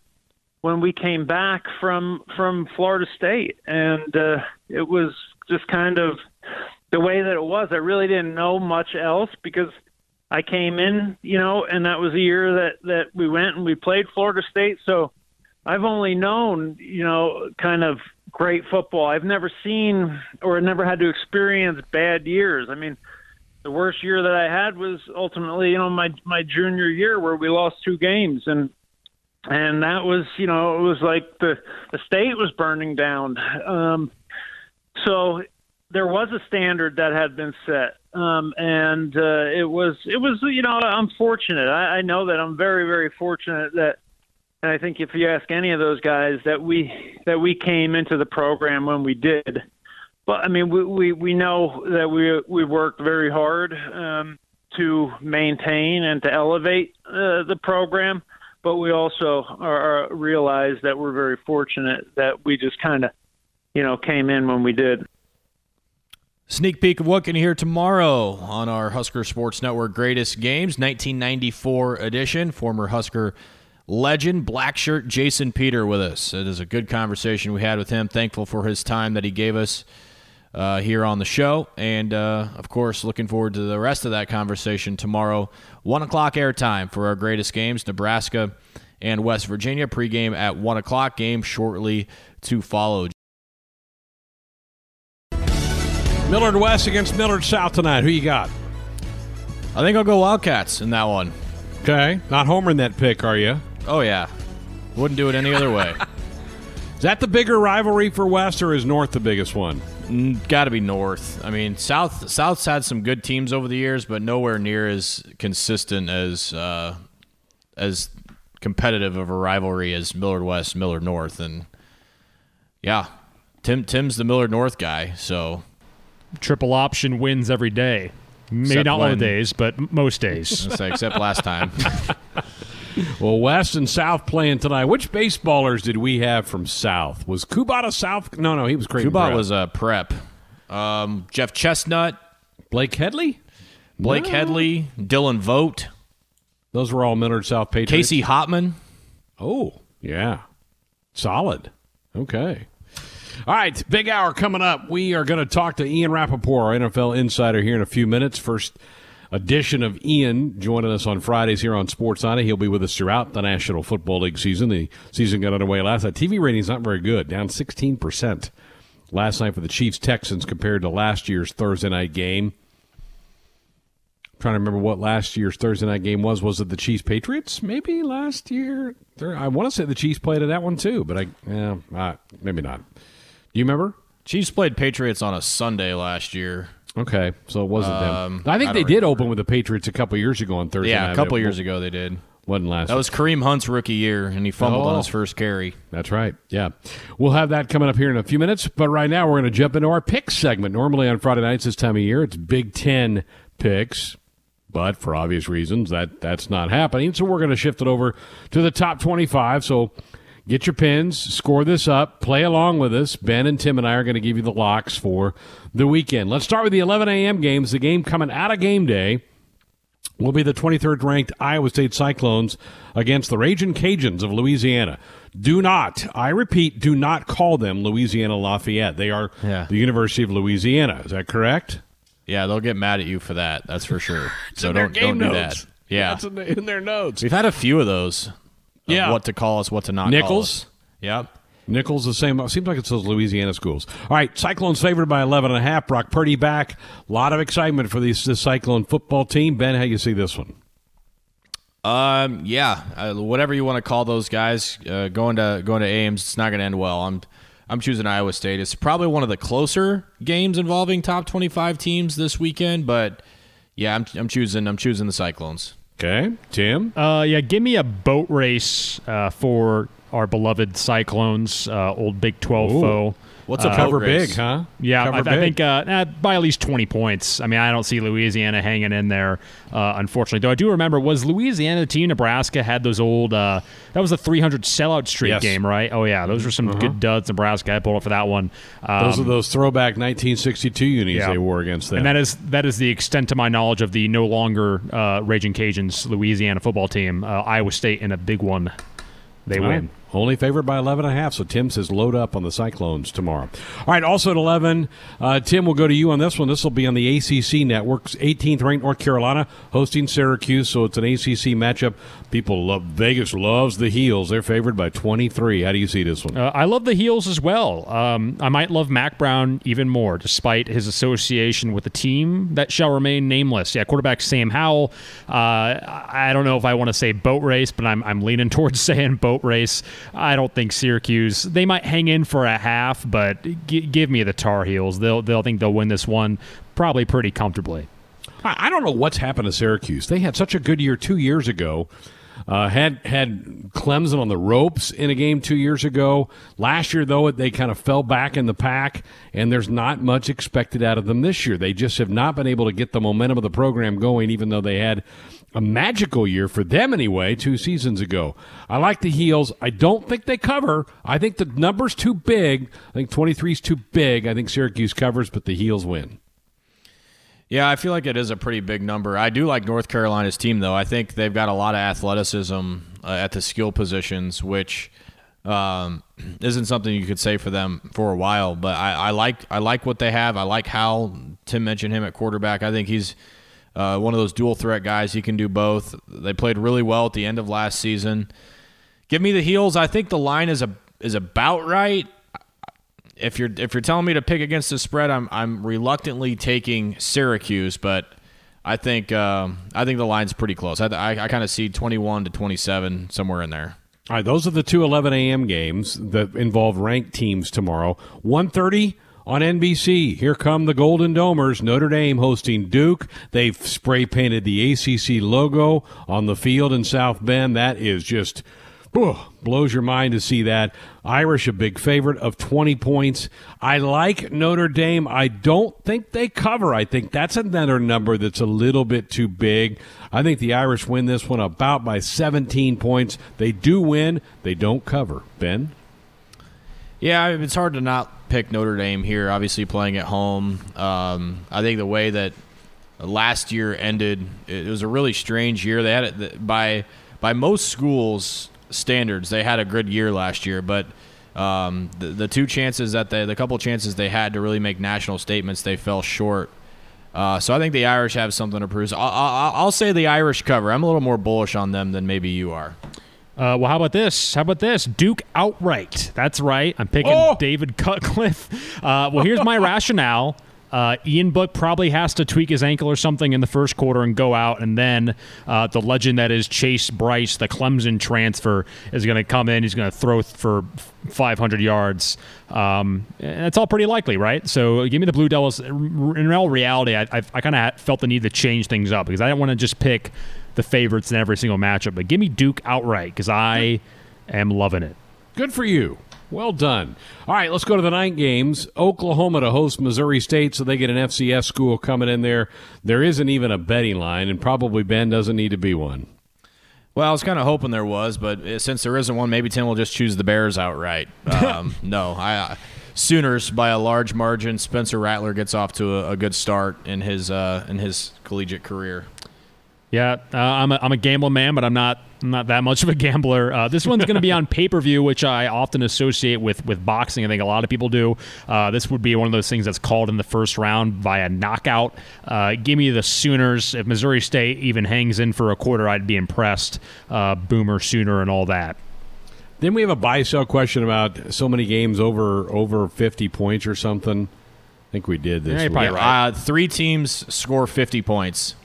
when we came back from from Florida State, and uh, it was just kind of the way that it was. I really didn't know much else because I came in, you know, and that was the year that that we went and we played Florida State. So I've only known, you know, kind of great football. I've never seen or never had to experience bad years. I mean, the worst year that I had was ultimately, you know, my my junior year where we lost two games and and that was, you know, it was like the the state was burning down. Um so there was a standard that had been set um and uh it was it was you know i'm fortunate I, I know that i'm very very fortunate that and I think if you ask any of those guys that we that we came into the program when we did, but I mean we we, we know that we we worked very hard um, to maintain and to elevate uh, the program, but we also are, are realize that we're very fortunate that we just kind of you know came in when we did. Sneak peek of what can you hear tomorrow on our Husker Sports Network Greatest Games 1994 edition. Former Husker legend, black shirt Jason Peter with us. It is a good conversation we had with him. Thankful for his time that he gave us uh, here on the show. And, uh, of course, looking forward to the rest of that conversation tomorrow. 1 o'clock airtime for our greatest games Nebraska and West Virginia. Pregame at 1 o'clock. Game shortly to follow. Millard West against Millard South tonight. Who you got? I think I'll go Wildcats in that one. Okay. Not homering that pick, are you? Oh yeah, wouldn't do it any other way. is that the bigger rivalry for West, or is North the biggest one? Mm, Got to be North. I mean, South South's had some good teams over the years, but nowhere near as consistent as uh, as competitive of a rivalry as Millard West, Millard North, and yeah, Tim Tim's the Millard North guy. So Triple option wins every day. Maybe Except not all the days, but most days. say, except last time. Well, West and South playing tonight. Which baseballers did we have from South? Was Kubata South? No, no, he was Creighton. Kubat Prep. was a prep. Um, Jeff Chestnut, Blake Headley. Blake No. Headley, Dylan Vogt, Those were all Millard South Patriots. Casey Hotman. Oh, yeah. Solid. Okay. All right, big hour coming up. We are going to talk to Ian Rapoport, our NFL insider, here in a few minutes. First edition of Ian joining us on Fridays here on Sports Night. He'll be with us throughout the National Football League season. The season got underway last night. TV rating's not very good, down 16% last night for the Chiefs Texans compared to last year's Thursday night game. trying to remember what last year's Thursday night game was. Was it the Chiefs Patriots? Maybe last year. I want to say the Chiefs played in that one too, but I yeah, maybe not. Do you remember? Chiefs played Patriots on a Sunday last year. Okay, so it wasn't Um, them. I think I they don't did open with the Patriots a couple years ago on Thursday. Yeah, night, a couple years ago they did. Wasn't last. That was Kareem Hunt's rookie year, and he fumbled on Oh. his first carry. That's right. Yeah. We'll have that coming up here in a few minutes. But right now, we're going to jump into our picks segment. Normally on Friday nights this time of year, it's Big Ten picks. But for obvious reasons, that that's not happening. So we're going to shift it over to the top 25. So get your pins, score this up, play along with us. Ben and Tim and I are going to give you the locks for the weekend. Let's start with the 11 a.m. games. The game coming out of game day will be the 23rd ranked Iowa State Cyclones against the Raging Cajuns of Louisiana. Do not, I repeat, do not call them Louisiana Lafayette. They are Yeah. the University of Louisiana. Is that correct? Yeah, they'll get mad at you for that. That's for sure. so don't don't do that. Yeah, That's in, the, in their notes. we've had a few of those. Of Yeah. what to call us, what to not. Nicholls? Call us. Yep. Nicholls the same. Seems like it's those Louisiana schools. All right, Cyclones favored by 11 and a half. Brock Purdy back. A lot of excitement for this, this Cyclone football team. Ben, how you see this one? Um. Yeah. Uh, whatever you want to call those guys, uh, going to going to Ames, it's not going to end well. I'm I'm choosing Iowa State. It's probably one of the closer games involving top 25 teams this weekend, but yeah, I'm I'm choosing I'm choosing the Cyclones. Okay, Tim. Uh, yeah, give me a boat race uh, for our beloved Cyclones, uh, old Big 12 Ooh. foe. What's a boat Cover race? big, huh? Yeah, I, I think uh, eh, by at least 20 points. I mean, I don't see Louisiana hanging in there, uh, unfortunately. Though I do remember, was Louisiana the team Nebraska had those old, uh, that was a 300 sellout streak Yes. game, right? Oh, yeah. Those were some good duds Nebraska had pulled up for that one. Um, Those are those throwback 1962 unis yeah. they wore against them. and that is that is the extent to my knowledge of the no longer uh, Raging Cajuns Louisiana football team. Uh, Iowa State in a big one. They win. Only favored by 11 and a half. So Tim says load up on the Cyclones tomorrow. All right. Also at 11, uh, Tim, we'll go to you on this one. This will be on the ACC Network's 18th ranked North Carolina hosting Syracuse. So it's an ACC matchup. People love Vegas loves the Heels. They're favored by 23. How do you see this one? Uh, I love the heels as well. Um, I might love Mack Brown even more, despite his association with the team that shall remain nameless. Yeah, quarterback Sam Howell. Uh, I don't know if I want to say boat race, but I'm, I'm leaning towards saying boat race. I don't think Syracuse. They might hang in for a half, but g- give me the Tar Heels. They'll they'll think they'll win this one probably pretty comfortably. I don't know what's happened to Syracuse. They had such a good year two years ago. Uh, had had Clemson on the ropes in a game two years ago. Last year, though, they kind of fell back in the pack, and there's not much expected out of them this year. They just have not been able to get the momentum of the program going, even though they had a magical year for them anyway two seasons ago. I like the heels. I don't think they cover. I think the number's too big. I think 23 is too big. I think Syracuse covers, but the heels win. Yeah, I feel like it is a pretty big number. I do like North Carolina's team, though. I think they've got a lot of athleticism uh, at the skill positions, which um, isn't something you could say for them for a while. But I, I like I like what they have. I like how Tim mentioned him at quarterback. I think he's uh, one of those dual threat guys. He can do both. They played really well at the end of last season. Give me the heels. I think the line is a is about right if you're if you're telling me to pick against the spread, I'm I'm reluctantly taking Syracuse, but I think um, I think the line's pretty close. I I, I kind of see 21 to 27 somewhere in there. All right, those are the two 11 a.m. games that involve ranked teams tomorrow. 1.30 on NBC. Here come the Golden Domers. Notre Dame hosting Duke. They've spray painted the ACC logo on the field in South Bend. That is just blows your mind to see that. Irish, a big favorite of 20 points. I like Notre Dame. I don't think they cover. I think that's another number that's a little bit too big. I think the Irish win this one about by 17 points. They do win, they don't cover. Ben? Yeah, it's hard to not pick Notre Dame here, obviously playing at home. Um, I think the way that last year ended, it was a really strange year. They had it by by most schools standards. They had a good year last year, but um, the, the two chances that they, the couple chances they had to really make national statements, they fell short. Uh, so I think the Irish have something to prove. I'll, I'll, I'll, say the Irish cover. I'm a little more bullish on them than maybe you are. Uh, well, how about this? How about this? Duke outright. That's right. I'm picking oh! David Cutcliffe. Uh, well, here's my rationale. Uh, Ian Book probably has to tweak his ankle or something in the first quarter and go out, and then uh, the legend that is Chase Brice, the Clemson transfer, is going to come in. He's going to throw for 500 yards. Um, and it's all pretty likely, right? So give me the Blue Devils. In all reality, I, I, I kind of felt the need to change things up because I not want to just pick the favorites in every single matchup, but give me Duke outright because I am loving it. Good for you. Well done. All right, let's go to the night games. Oklahoma to host Missouri State, so they get an FCS school coming in there. There isn't even a betting line, and probably Ben doesn't need to be one. Well, I was kind of hoping there was, but uh, since there isn't one, maybe Tim will just choose the Bears outright. Um, no, I. Uh, Sooners by a large margin. Spencer Rattler gets off to a, a good start in his uh, in his collegiate career. Yeah, uh, I'm a, I'm a gambling man, but I'm not I'm not that much of a gambler. Uh, this one's going to be on pay per view, which I often associate with with boxing. I think a lot of people do. Uh, this would be one of those things that's called in the first round via knockout. Uh, give me the Sooners. If Missouri State even hangs in for a quarter, I'd be impressed. Uh, Boomer Sooner and all that. Then we have a buy sell question about so many games over over 50 points or something. I think we did this. Yeah, probably right. Uh, three teams score 50 points.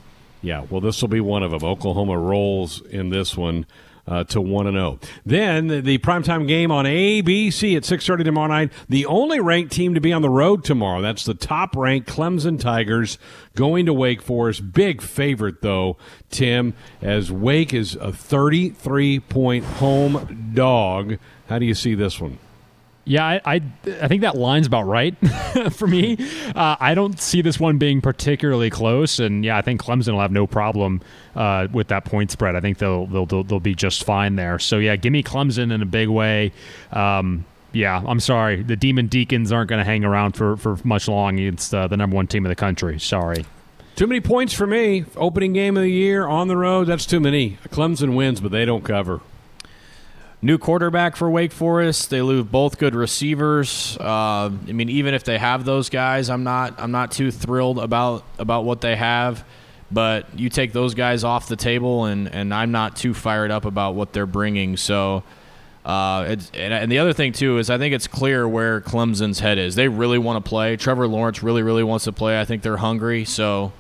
Yeah, well, this will be one of them. Oklahoma rolls in this one. Uh, to one and zero. Oh. Then the primetime game on ABC at six thirty tomorrow night. The only ranked team to be on the road tomorrow. That's the top ranked Clemson Tigers going to Wake Forest. Big favorite though, Tim, as Wake is a thirty three point home dog. How do you see this one? Yeah, I, I, I think that line's about right for me. Uh, I don't see this one being particularly close, and yeah, I think Clemson will have no problem uh, with that point spread. I think they'll, they'll they'll be just fine there. So yeah, give me Clemson in a big way. Um, yeah, I'm sorry, the Demon Deacons aren't going to hang around for for much long. It's uh, the number one team in the country. Sorry. Too many points for me. Opening game of the year on the road. That's too many. Clemson wins, but they don't cover. New quarterback for Wake Forest. They lose both good receivers. Uh, I mean, even if they have those guys, I'm not I'm not too thrilled about about what they have. But you take those guys off the table, and and I'm not too fired up about what they're bringing. So. Uh, and, and, the other thing too is I think it's clear where Clemson's head is. They really want to play. Trevor Lawrence really, really wants to play. I think they're hungry. So,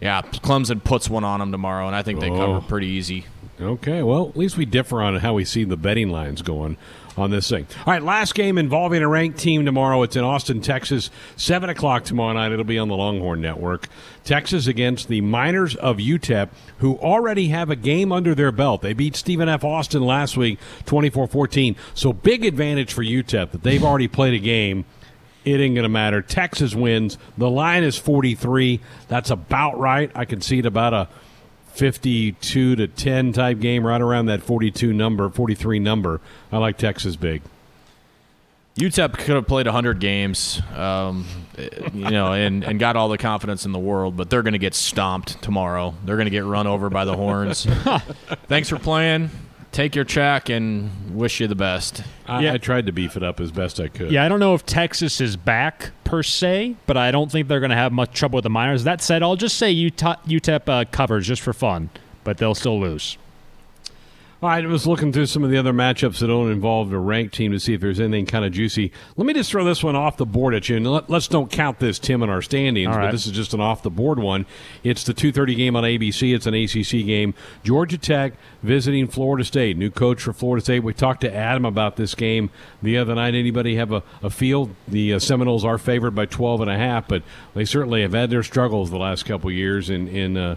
yeah, Clemson puts one on them tomorrow, and I think they oh. cover pretty easy. Okay, well, at least we differ on how we see the betting lines going on this thing. All right, last game involving a ranked team tomorrow. It's in Austin, Texas, 7 o'clock tomorrow night. It'll be on the Longhorn Network. Texas against the Miners of UTEP, who already have a game under their belt. They beat Stephen F. Austin last week, 24 14. So big advantage for UTEP that they've already played a game. It ain't going to matter. Texas wins. The line is 43. That's about right. I can see it about a 52 to 10 type game, right around that 42 number, 43 number. I like Texas big. UTEP could have played 100 games, um, you know, and, and got all the confidence in the world, but they're going to get stomped tomorrow. They're going to get run over by the horns. Thanks for playing take your check and wish you the best. I, yeah. I tried to beef it up as best I could. Yeah, I don't know if Texas is back per se, but I don't think they're going to have much trouble with the Miners. That said, I'll just say UTEP, UTEP uh, covers just for fun, but they'll still lose. I was looking through some of the other matchups that don't involve a ranked team to see if there's anything kind of juicy. Let me just throw this one off the board at you, and let, us don't count this, Tim, in our standings, right. but this is just an off the board one. It's the 2:30 game on ABC. It's an ACC game. Georgia Tech visiting Florida State. New coach for Florida State. We talked to Adam about this game the other night. Anybody have a, a feel? The uh, Seminoles are favored by 12 and a half, but they certainly have had their struggles the last couple years in in uh,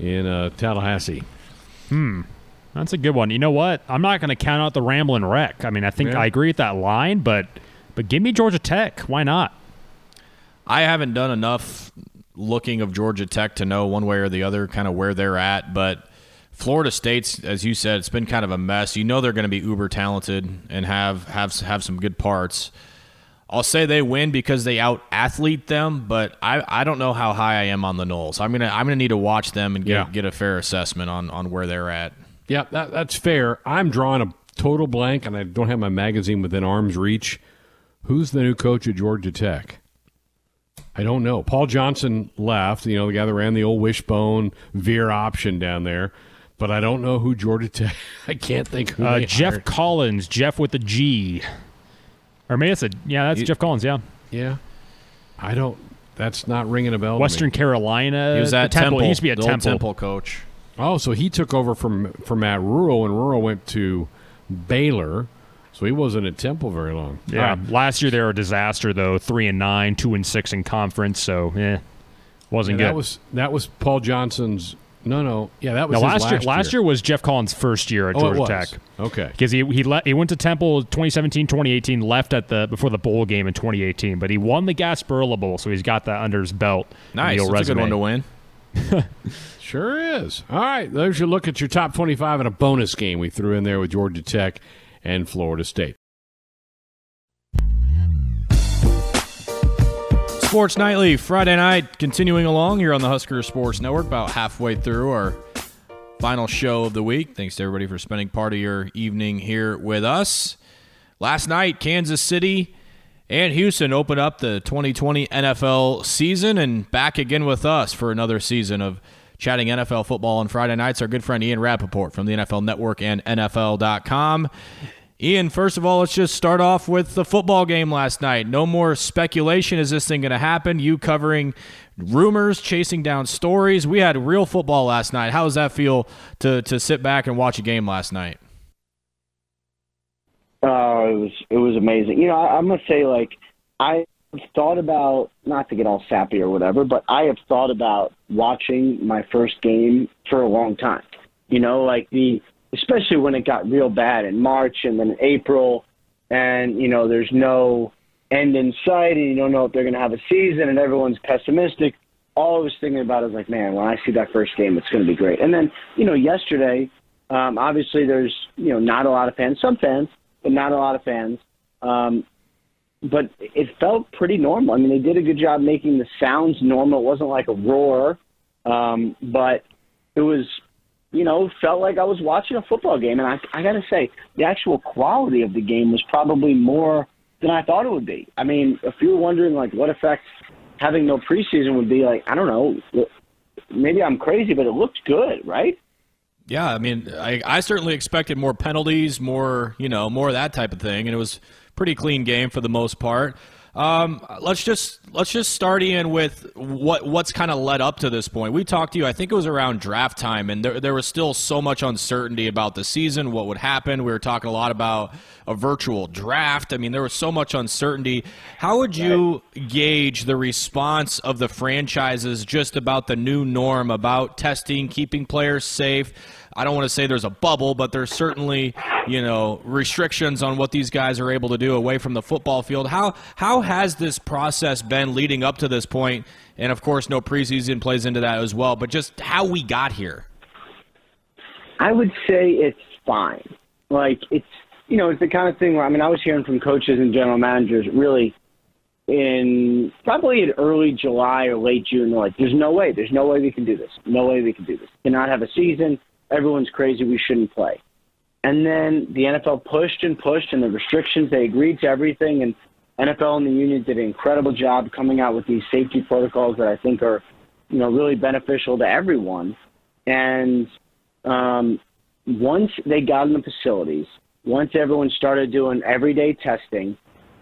in uh, Tallahassee. That's a good one. You know what? I'm not going to count out the rambling Wreck. I mean, I think Yeah. I agree with that line, but but give me Georgia Tech. Why not? I haven't done enough looking of Georgia Tech to know one way or the other kind of where they're at, but Florida State's, as you said, it's been kind of a mess. You know they're going to be uber talented and have have have some good parts. I'll say they win because they out athlete them, but I, I don't know how high I am on the Noles. I'm gonna I'm gonna need to watch them and get Yeah. get a fair assessment on on where they're at. Yeah, that, that's fair. I'm drawing a total blank, and I don't have my magazine within arm's reach. Who's the new coach at Georgia Tech? I don't know. Paul Johnson left, you know, the guy that ran the old wishbone veer option down there, but I don't know who Georgia Tech. I can't think who. Uh, they Geoff hired. Collins, Geoff with the G. Or maybe it's a yeah, that's You- Geoff Collins. Yeah, Yeah, I don't. That's not ringing a bell. to me. Western Carolina. He was at Temple. Temple. He used to be at the old Temple. Temple coach. Oh, so he took over from from Matt Rhule, and Rhule went to Baylor, so he wasn't at Temple very long. Yeah, All right. last year they were a disaster though. Three and nine, two and six in conference. So yeah, wasn't Yeah, good. that was that was Paul Johnson's. No, no, yeah, that was no, his last, year. Last year was Geoff Collins' first year at Oh, it Georgia was. Tech. Okay, Because he he, le- he went to Temple 2017, 2018, left at the before the bowl game in 2018, but he won the Gasparilla Bowl, so he's got that under his belt. Nice, Neil that's a good one to win. Sure is. All right, there's your look at your top twenty-five and a bonus game we threw in there with Georgia Tech and Florida State. Sports Nightly, Friday night, continuing along here on the Husker Sports Network, about halfway through our final show of the week. Thanks to everybody for spending part of your evening here with us. Last night, Kansas City and Houston open up the 2020 NFL season and back again with us for another season of chatting NFL football on Friday nights. Our good friend Ian Rapoport from the NFL Network and NFL.com. Ian, first of all, let's just start off with the football game last night. No more speculation. Is this thing going to happen? You covering rumors, chasing down stories. We had real football last night. How does that feel to to sit back and watch a game last night? Oh, it was it was amazing. You know, I, I'm gonna say like I thought about not to get all sappy or whatever, but I have thought about watching my first game for a long time. You know, like the especially when it got real bad in March and then April, and you know, there's no end in sight, and you don't know if they're gonna have a season, and everyone's pessimistic. All I was thinking about is like, man, when I see that first game, it's gonna be great. And then, you know, yesterday, um, obviously there's you know not a lot of fans, some fans but not a lot of fans. Um, but it felt pretty normal. I mean, they did a good job making the sounds normal. It wasn't like a roar, um, but it was, you know, felt like I was watching a football game. And I, I got to say, the actual quality of the game was probably more than I thought it would be. I mean, if you were wondering like what effect having no preseason would be, like I don't know, maybe I'm crazy, but it looked good, right? Yeah, I mean, I, I certainly expected more penalties, more you know, more of that type of thing, and it was pretty clean game for the most part. Um, let's just let's just start in with what what's kind of led up to this point. We talked to you, I think it was around draft time, and there there was still so much uncertainty about the season, what would happen. We were talking a lot about a virtual draft. I mean, there was so much uncertainty. How would you gauge the response of the franchises just about the new norm, about testing, keeping players safe? I don't want to say there's a bubble, but there's certainly, you know, restrictions on what these guys are able to do away from the football field. How how has this process been leading up to this point? And of course, no preseason plays into that as well, but just how we got here. I would say it's fine. Like it's you know, it's the kind of thing where I mean I was hearing from coaches and general managers really in probably in early July or late June, they're like, There's no way, there's no way we can do this. No way we can do this. Cannot have a season, everyone's crazy, we shouldn't play. And then the NFL pushed and pushed and the restrictions, they agreed to everything and NFL and the union did an incredible job coming out with these safety protocols that I think are, you know, really beneficial to everyone. And um, once they got in the facilities, once everyone started doing everyday testing,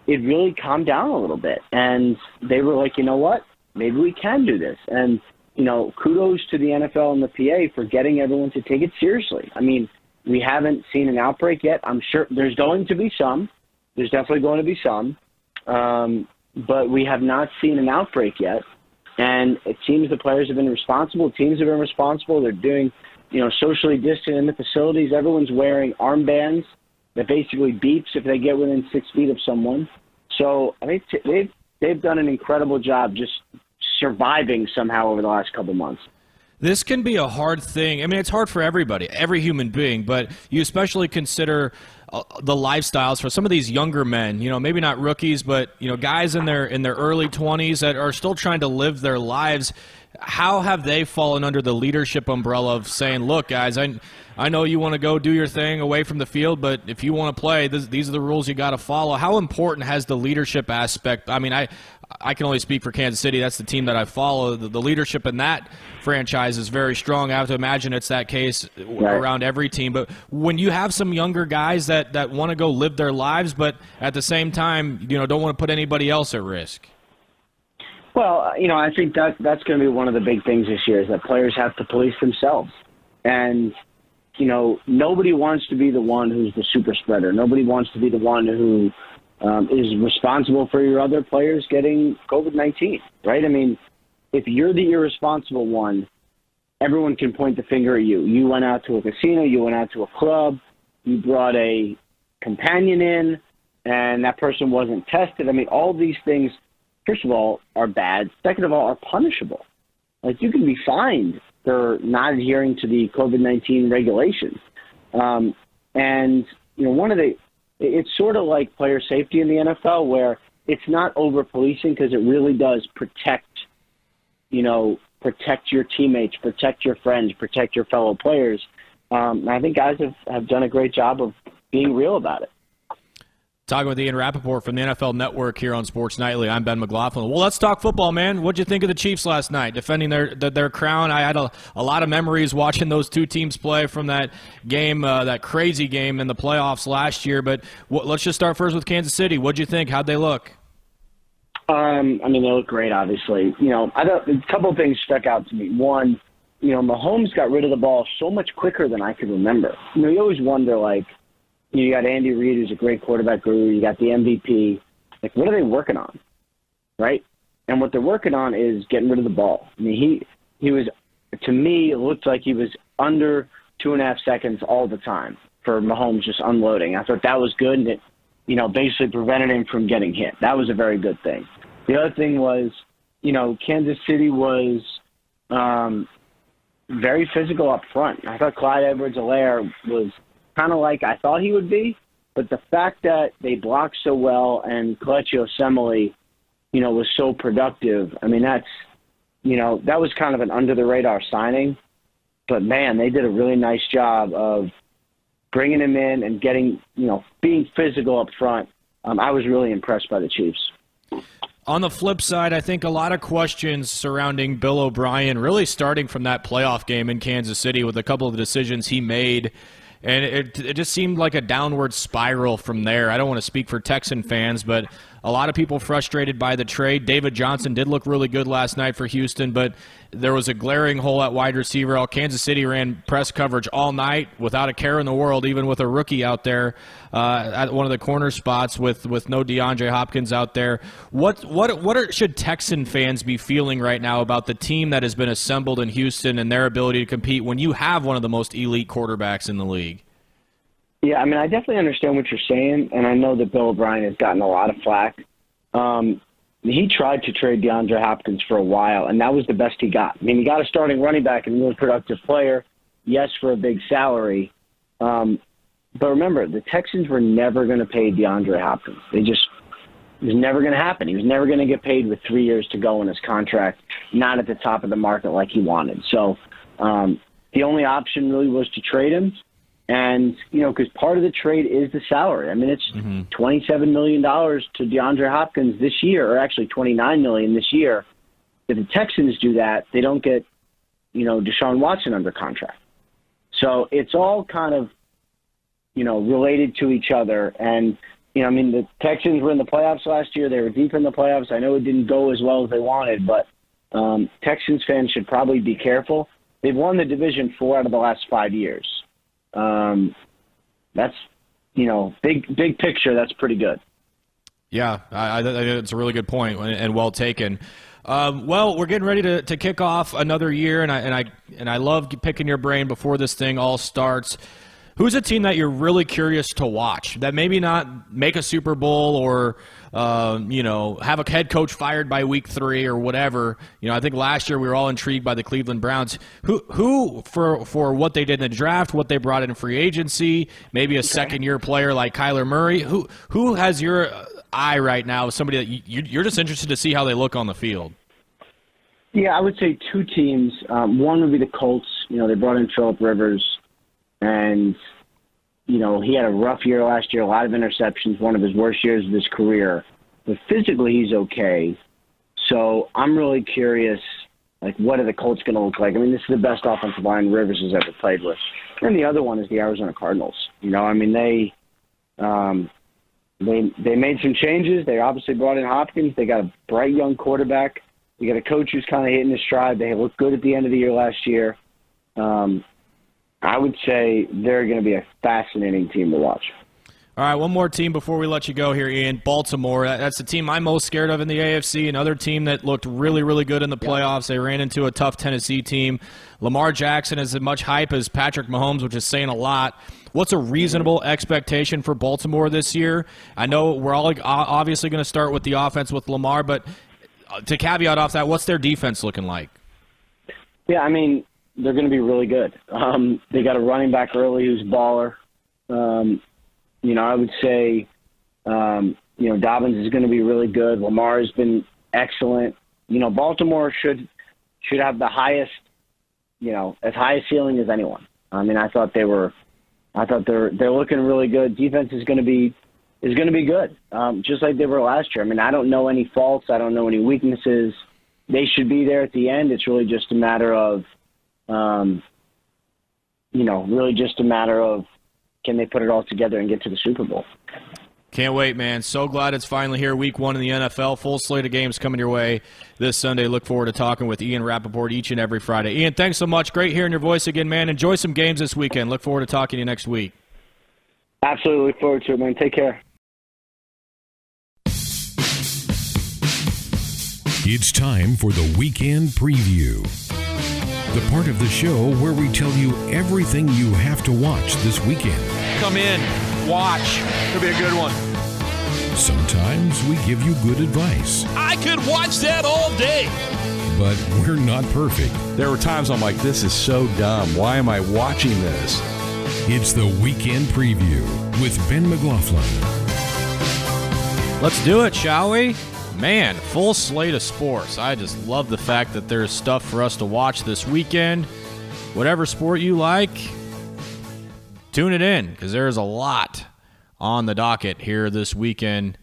it really calmed down a little bit. And they were like, you know what? Maybe we can do this. And, you know, kudos to the NFL and the PA for getting everyone to take it seriously. I mean, we haven't seen an outbreak yet. I'm sure there's going to be some. There's definitely going to be some. Um, but we have not seen an outbreak yet. And it seems the players have been responsible. Teams have been responsible. They're doing, you know, socially distant in the facilities. Everyone's wearing armbands that basically beeps if they get within six feet of someone. So I think they've they've done an incredible job just surviving somehow over the last couple months. This can be a hard thing. I mean, it's hard for everybody, every human being, but you especially consider uh, the lifestyles for some of these younger men. You know, maybe not rookies, but you know, guys in their in their early 20s that are still trying to live their lives. How have they fallen under the leadership umbrella of saying, "Look, guys, I I know you want to go do your thing away from the field, but if you want to play, this, these are the rules you got to follow." How important has the leadership aspect? I mean, I I can only speak for Kansas City. That's the team that I follow. The, the, leadership in that franchise is very strong. I have to imagine it's that case right. around every team. But when you have some younger guys that, that want to go live their lives, but at the same time, you know, don't want to put anybody else at risk. Well, you know, I think that that's going to be one of the big things this year is that players have to police themselves, and you know, nobody wants to be the one who's the super spreader. Nobody wants to be the one who um, is responsible for your other players getting COVID 19, right? I mean, if you're the irresponsible one, everyone can point the finger at you. You went out to a casino, you went out to a club, you brought a companion in, and that person wasn't tested. I mean, all these things, first of all, are bad. Second of all, are punishable. Like, you can be fined for not adhering to the COVID 19 regulations. Um, and, you know, one of the it's sort of like player safety in the NFL, where it's not over policing because it really does protect, you know, protect your teammates, protect your friends, protect your fellow players. Um, I think guys have, have done a great job of being real about it. Talking with Ian Rapoport from the NFL Network here on Sports Nightly. I'm Ben McLaughlin. Well, let's talk football, man. What'd you think of the Chiefs last night, defending their their, their crown? I had a, a lot of memories watching those two teams play from that game, uh, that crazy game in the playoffs last year. But let's just start first with Kansas City. What'd you think? How'd they look? Um, I mean, they look great. Obviously, you know, I thought a couple of things stuck out to me. One, you know, Mahomes got rid of the ball so much quicker than I could remember. You know, you always wonder like you got Andy Reid, who's a great quarterback guru. You got the MVP. Like, what are they working on, right? And what they're working on is getting rid of the ball. I mean, he he was to me it looked like he was under two and a half seconds all the time for Mahomes just unloading. I thought that was good, and it you know basically prevented him from getting hit. That was a very good thing. The other thing was, you know, Kansas City was um, very physical up front. I thought Clyde Edwards-Helaire was kind of like I thought he would be. But the fact that they blocked so well and Kelechi Osemele, you know, was so productive, I mean, that's, you know, that was kind of an under the radar signing. But man, they did a really nice job of bringing him in and getting, you know, being physical up front. Um, I was really impressed by the Chiefs. On the flip side, I think a lot of questions surrounding Bill O'Brien, really starting from that playoff game in Kansas City with a couple of decisions he made and it, it just seemed like a downward spiral from there. I don't want to speak for Texan fans, but a lot of people frustrated by the trade. David Johnson did look really good last night for Houston, but there was a glaring hole at wide receiver. All Kansas City ran press coverage all night without a care in the world, even with a rookie out there uh, at one of the corner spots with, with no DeAndre Hopkins out there. What what what are, should Texan fans be feeling right now about the team that has been assembled in Houston and their ability to compete when you have one of the most elite quarterbacks in the league? Yeah, I mean, I definitely understand what you're saying, and I know that Bill O'Brien has gotten a lot of flack. Um, he tried to trade DeAndre Hopkins for a while, and that was the best he got. I mean, he got a starting running back and a really productive player, yes, for a big salary. Um, but remember, the Texans were never going to pay DeAndre Hopkins. They just it was never going to happen. He was never going to get paid with three years to go in his contract, not at the top of the market like he wanted. So um, the only option really was to trade him. And, you know, because part of the trade is the salary. I mean, it's mm-hmm. $27 million to DeAndre Hopkins this year, or actually 29 million this year. If the Texans do that, they don't get, you know, Deshaun Watson under contract. So it's all kind of, you know, related to each other. And, you know, I mean, the Texans were in the playoffs last year. They were deep in the playoffs. I know it didn't go as well as they wanted, but um, Texans fans should probably be careful. They've won the division four out of the last five years. Um, that's, you know, big big picture. That's pretty good. Yeah, I, I think it's a really good point and well taken. Um, well, we're getting ready to, to kick off another year, and I and I and I love picking your brain before this thing all starts. Who's a team that you're really curious to watch that maybe not make a Super Bowl or uh, you know have a head coach fired by week three or whatever? You know, I think last year we were all intrigued by the Cleveland Browns. Who who for for what they did in the draft, what they brought in free agency, maybe a okay. second year player like Kyler Murray. Who who has your eye right now? Somebody that you, you're just interested to see how they look on the field. Yeah, I would say two teams. Um, one would be the Colts. You know, they brought in Philip Rivers, and you know he had a rough year last year, a lot of interceptions, one of his worst years of his career. But physically, he's okay. So I'm really curious, like, what are the Colts going to look like? I mean, this is the best offensive line Rivers has ever played with. And the other one is the Arizona Cardinals. You know, I mean, they um, they they made some changes. They obviously brought in Hopkins. They got a bright young quarterback. You got a coach who's kind of hitting his stride. They looked good at the end of the year last year. Um, I would say they're going to be a fascinating team to watch. All right, one more team before we let you go here, Ian. Baltimore. That's the team I'm most scared of in the AFC. Another team that looked really, really good in the playoffs. They ran into a tough Tennessee team. Lamar Jackson is as much hype as Patrick Mahomes, which is saying a lot. What's a reasonable expectation for Baltimore this year? I know we're all obviously going to start with the offense with Lamar, but uh, to caveat off that, what's their defense looking like? Yeah, I mean, they're going to be really good. Um, they got a running back early who's baller. Um, you know, I would say, um, you know, Dobbins is going to be really good. Lamar has been excellent. You know, Baltimore should should have the highest, you know, as high a ceiling as anyone. I mean, I thought they were, I thought they're they're looking really good. Defense is going to be is going to be good, um, just like they were last year. I mean, I don't know any faults. I don't know any weaknesses. They should be there at the end. It's really just a matter of, um, you know, really just a matter of can they put it all together and get to the Super Bowl? Can't wait, man. So glad it's finally here. Week one in the NFL. Full slate of games coming your way this Sunday. Look forward to talking with Ian Rapoport each and every Friday. Ian, thanks so much. Great hearing your voice again, man. Enjoy some games this weekend. Look forward to talking to you next week. Absolutely. Look forward to it, man. Take care. It's time for the weekend preview the part of the show where we tell you everything you have to watch this weekend. Come in, watch. It'll be a good one. Sometimes we give you good advice. I could watch that all day. But we're not perfect. There were times I'm like, this is so dumb. Why am I watching this? It's the weekend preview with Ben McLaughlin. Let's do it, shall we? Man, full slate of sports. I just love the fact that there's stuff for us to watch this weekend. Whatever sport you like, tune it in because there's a lot on the docket here this weekend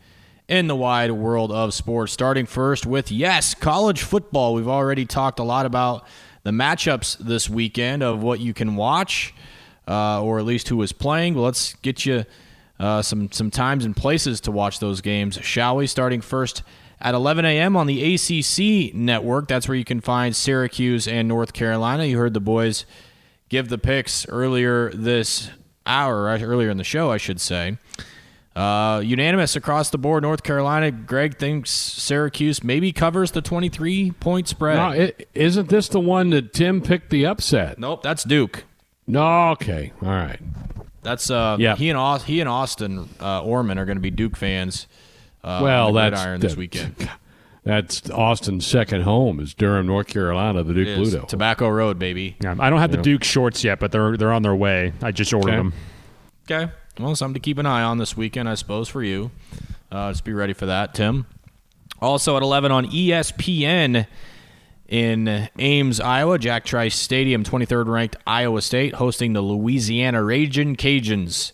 in the wide world of sports. Starting first with, yes, college football. We've already talked a lot about the matchups this weekend of what you can watch, uh, or at least who is playing. Well, let's get you uh, some some times and places to watch those games, shall we? Starting first at 11 a.m. on the ACC network. That's where you can find Syracuse and North Carolina. You heard the boys give the picks earlier this hour, earlier in the show, I should say. Uh, unanimous across the board. North Carolina. Greg thinks Syracuse maybe covers the 23 point spread. No, it, isn't this the one that Tim picked the upset? Nope, that's Duke. No, okay, all right. That's uh, yeah. He and he and Austin uh, Orman are going to be Duke fans. Uh, well, that's Iron this weekend. That's Austin's second home is Durham, North Carolina, the Duke Blue Tobacco Road, baby. Yeah, I don't have the Duke shorts yet, but they're they're on their way. I just ordered okay. them. Okay. Well, something to keep an eye on this weekend, I suppose, for you. Uh, just be ready for that, Tim. Also at 11 on ESPN in Ames, Iowa, Jack Trice Stadium, 23rd ranked Iowa State hosting the Louisiana Raging Cajuns.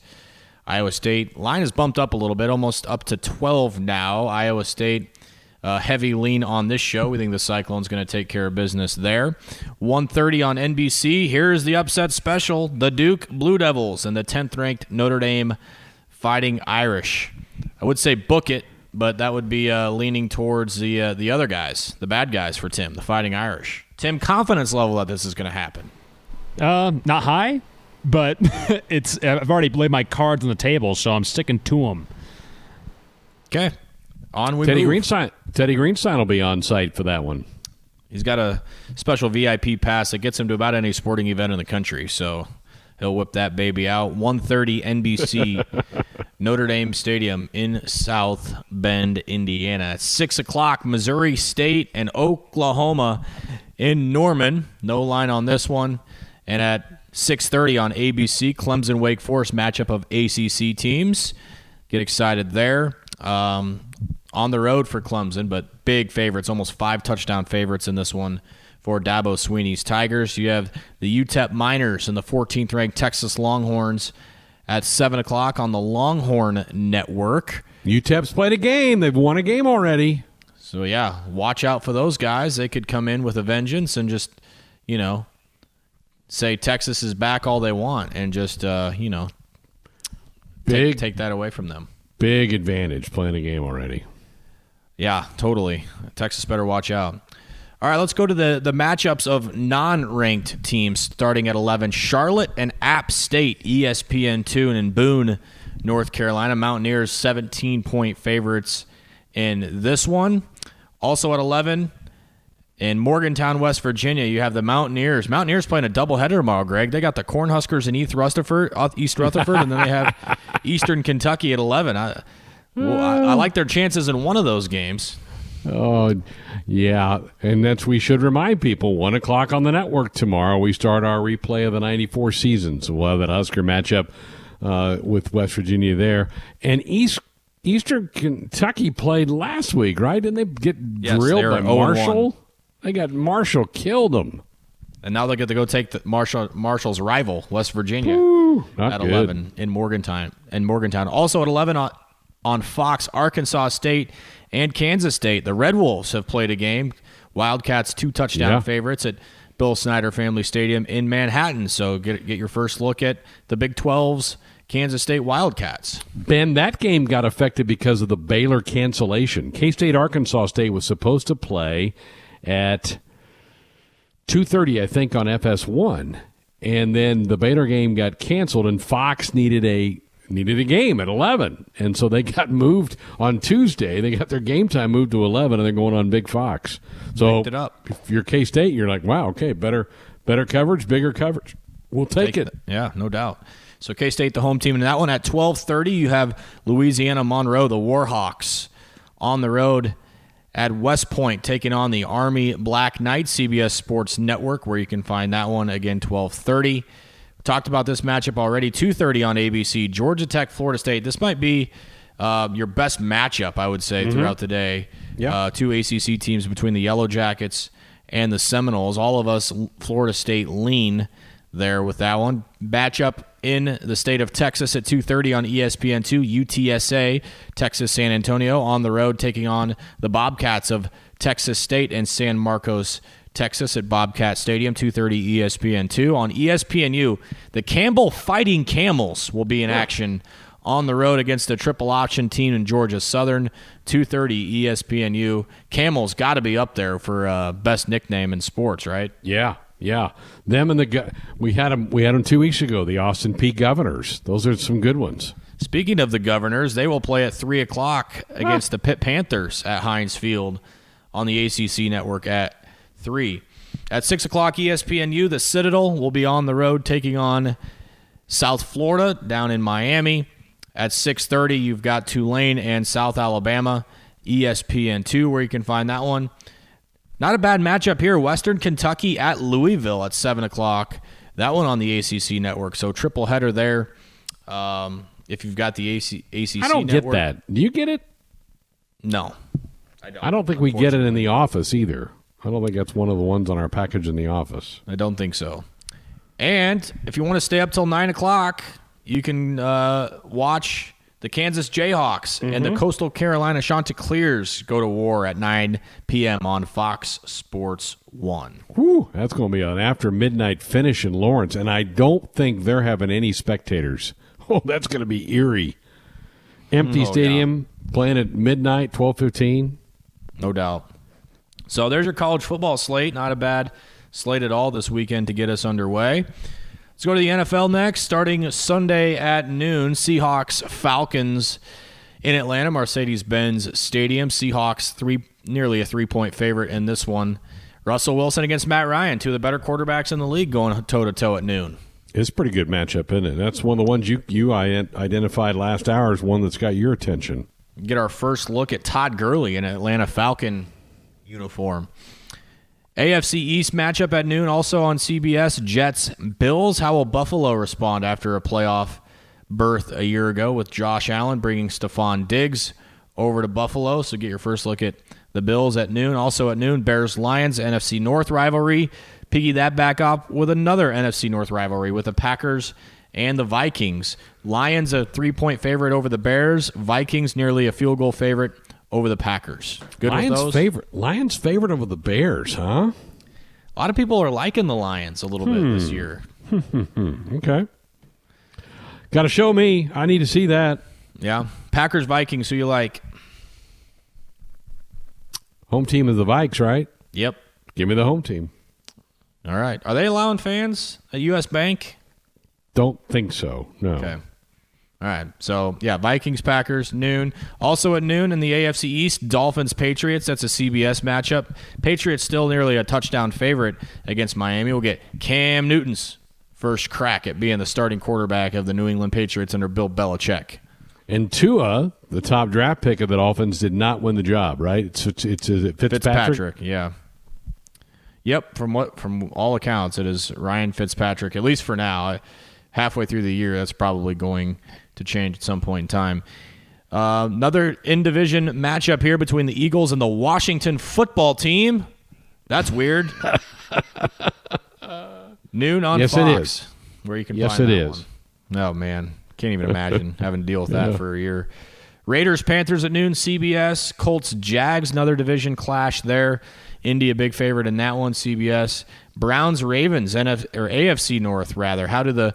Iowa State line is bumped up a little bit, almost up to 12 now. Iowa State uh, heavy lean on this show. We think the Cyclones going to take care of business there. 1:30 on NBC. Here's the upset special: the Duke Blue Devils and the 10th ranked Notre Dame Fighting Irish. I would say book it, but that would be uh, leaning towards the uh, the other guys, the bad guys for Tim, the Fighting Irish. Tim, confidence level that this is going to happen. Uh, not high, but it's. I've already laid my cards on the table, so I'm sticking to them. Okay, on we Teddy move. Greenstein. Teddy Greenstein will be on site for that one. He's got a special VIP pass that gets him to about any sporting event in the country, so he'll whip that baby out. 1:30 NBC, Notre Dame Stadium in South Bend, Indiana. At six o'clock, Missouri State and Oklahoma in Norman. No line on this one. And at 6:30 on ABC, Clemson Wake Forest matchup of ACC teams. Get excited there. Um, on the road for Clemson, but big favorites, almost five touchdown favorites in this one for Dabo Swinney's Tigers. You have the UTEP Miners and the 14th ranked Texas Longhorns at 7 o'clock on the Longhorn Network. UTEP's played a game. They've won a game already. So, yeah, watch out for those guys. They could come in with a vengeance and just, you know, say Texas is back all they want and just, uh, you know, Big, take, take that away from them. big advantage playing a game already. Yeah, totally. Texas better watch out. All right, let's go to the, the matchups of non ranked teams starting at 11. Charlotte and App State, E ESPN 2, and in Boone, North Carolina. Mountaineers 17 point favorites in this one. Also at 11, in Morgantown, West Virginia, you have the Mountaineers. Mountaineers playing a doubleheader tomorrow, Greg. They got the Cornhuskers in East Rutherford, uh, East Rutherford and then they have Eastern Kentucky at 11. I, well, I, I like their chances in one of those games. Oh, yeah, and that's we should remind people. One o'clock on the network tomorrow. We start our replay of the '94 season, so we'll have that Husker matchup uh, with West Virginia there, and East Eastern Kentucky played last week, right? Didn't they get Yes, drilled they by 0-1. Marshall? They got Marshall killed them. And now they get to go take the Marshall Marshall's rival, West Virginia, at good. 11 in Morgantown. In Morgantown, also at 11 on on Fox, Arkansas State and Kansas State. The Red Wolves have played a game. Wildcats two touchdown Yeah. favorites at Bill Snyder Family Stadium in Manhattan. So get get your first look at the Big 12's Kansas State Wildcats. Ben, that game got affected because of the Baylor cancellation. K State Arkansas State was supposed to play at two thirty, I think, on FS1, and then the Baylor game got canceled, and Fox needed a needed a game at eleven, and so they got moved on Tuesday. They got their game time moved to eleven, and they're going on Big Fox. So it up. if you're K State, you're like, wow, okay, better better coverage, bigger coverage. We'll take, it. Yeah, no doubt. So K State, the home team, and that one at twelve thirty, you have Louisiana Monroe, the Warhawks, on the road at West Point, taking on the Army Black Knights. CBS Sports Network, where you can find that one again twelve thirty. Talked about this matchup already. Two thirty on ABC. Georgia Tech, Florida State. This might be uh, your best matchup, I would say, throughout the day. Yeah. Uh, two ACC teams between the Yellow Jackets and the Seminoles. All of us Florida State lean there with that one. Matchup in the state of Texas at 2:30 on E ESPN2 UTSA Texas San Antonio on the road taking on the Bobcats of Texas State and San Marcos Texas at Bobcat Stadium 2:30 ESPN2 on ESPNU the Campbell Fighting Camels will be in action on the road against the triple option team in Georgia Southern 2:30 ESPNU Camels got to be up there for uh, best nickname in sports right? Yeah, yeah. Them and the go- we had them. We had them two weeks ago. The Austin Peay Governors. Those are some good ones. Speaking of the Governors, they will play at three o'clock ah. against the Pitt Panthers at Heinz Field on the ACC network at three. At six o'clock, ESPNU, the Citadel will be on the road taking on South Florida down in Miami. At six thirty, you've got Tulane and South Alabama, ESPN two, where you can find that one. Not a bad matchup here. Western Kentucky at Louisville at seven o'clock. That one on the ACC network. So triple header there. Um, if you've got the AC, ACC, I don't get that. Do you get it? No, I don't. I don't think we get it in the office either. I don't think that's one of the ones on our package in the office. I don't think so. And if you want to stay up till nine o'clock, you can uh, watch The Kansas Jayhawks and Mm-hmm. the Coastal Carolina Chanticleers go to war at 9 p.m. on Fox Sports 1. Whew, that's going to be an after midnight finish in Lawrence, and I don't think they're having any spectators. Oh, that's going to be eerie. Empty No stadium, playing at midnight, twelve fifteen. No doubt. So there's your college football slate. Not a bad slate at all this weekend to get us underway. Let's go to the NFL next. Starting Sunday at noon, Seahawks Falcons in Atlanta, Mercedes Benz Stadium. Seahawks three nearly a three point favorite in this one. Russell Wilson against Matt Ryan, two of the better quarterbacks in the league, going toe to toe at noon. It's a pretty good matchup, isn't it? That's one of the ones you you identified last hour as one that's got your attention. Get our first look at Todd Gurley in Atlanta Falcon uniform. AFC East matchup at noon, also on CBS. Jets Bills. How will Buffalo respond after a playoff berth a year ago with Josh Allen bringing Stefon Diggs over to Buffalo? So get your first look at the Bills at noon. Also at noon, Bears Lions NFC North rivalry. Piggy that back up with another NFC North rivalry with the Packers and the Vikings. Lions a three point favorite over the Bears. Vikings nearly a field goal favorite over the Packers. Good Lions favorite, Lions favorite over the Bears, huh? A lot of people are liking the Lions a little bit this Hmm. year. Okay, got to show me. I need to see that Yeah. Packers Vikings, who you like? home team of the Vikes, right? Yep. Give me the home team. All right. Are they allowing fans at US Bank? Don't think so. No. Okay. All right. So, yeah, Vikings, Packers, noon. Also at noon in the AFC East, Dolphins, Patriots. That's a CBS matchup. Patriots still nearly a touchdown favorite against Miami. We'll get Cam Newton's first crack at being the starting quarterback of the New England Patriots under Bill Belichick. And Tua, the top draft pick of the Dolphins, did not win the job, right? It's it's, it's it Fitzpatrick? Fitzpatrick, yeah. Yep, from what from all accounts, it is Ryan Fitzpatrick. At least for now, halfway through the year, that's probably going to change at some point in time. Uh, another in division matchup here between the Eagles and the Washington Football Team. That's weird. Noon on Yes, it Fox, is. where you can Yes, find it that is. one. Oh man, can't even imagine having to deal with that Yeah. for a year. Raiders Panthers at noon. CBS Colts Jags another division clash there. Indy a big favorite in that one. CBS Browns Ravens NF or AFC North rather. How do the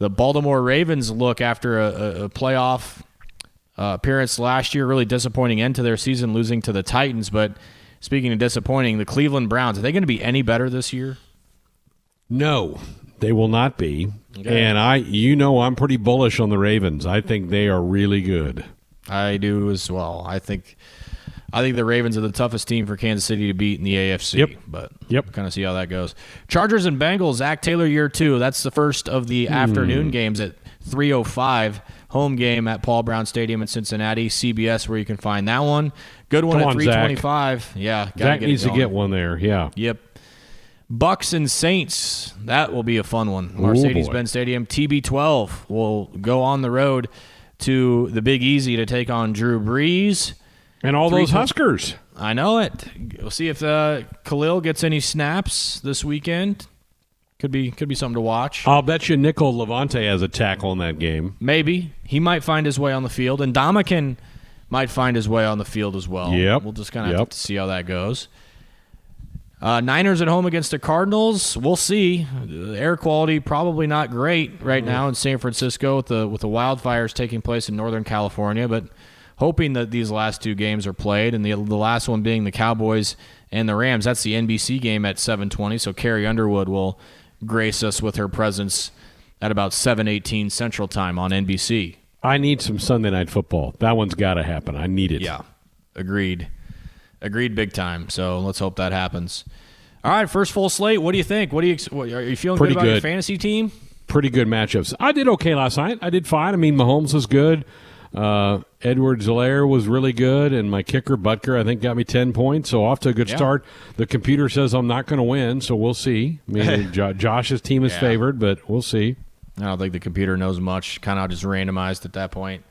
the Baltimore Ravens look after a, a, playoff uh, appearance last year? Really disappointing end to their season, losing to the Titans. But speaking of disappointing, the Cleveland Browns are they going to be any better this year? No, they will not be. And I, you know, I'm pretty bullish on the Ravens. I think they are really good. I do as well. I think I think the Ravens are the toughest team for Kansas City to beat in the AFC. Yep. But Yep. kind of see how that goes. Chargers and Bengals. Zac Taylor year two. That's the first of the Hmm. afternoon games at 3:05. Home game at Paul Brown Stadium in Cincinnati. CBS where you can find that one. Good one Come at on, Zac. 3:25. Yeah, gotta Zac needs to get one there. Yeah. Yep. Bucks and Saints. That will be a fun one. Mercedes-Benz Stadium. TB12 will go on the road to the Big Easy to take on Drew Brees. And all those Huskers. I know it. We'll see if uh, Khalil gets any snaps this weekend. Could be could be something to watch. I'll bet you Nickel Levante has a tackle in that game. Maybe he might find his way on the field, and Dominican might find his way on the field as well. Yep. We'll just kind of Yep. have to see how that goes. Uh, Niners at home against the Cardinals. We'll see. The air quality probably not great right now in San Francisco with the with the wildfires taking place in Northern California, but hoping that these last two games are played, and the the last one being the Cowboys and the Rams. That's the NBC game at 7:20. So Carrie Underwood will grace us with her presence at about 7:18 Central Time on NBC. I need some Sunday night football. That one's got to happen. I need it. Yeah, agreed. Agreed, big time. So let's hope that happens. All right, first full slate. What do you think? What do you what, are you feeling Pretty good about your fantasy team? Pretty good matchups. I did okay last night. I did fine. I mean, Mahomes was good. Uh, Edwards-Helaire was really good, and my kicker Butker I think got me ten points. So off to a good Yeah. start. The computer says I'm not going to win, so we'll see. I mean, Jo- Josh's team is Yeah. favored, but we'll see. I don't think the computer knows much. Kind of just randomized at that point.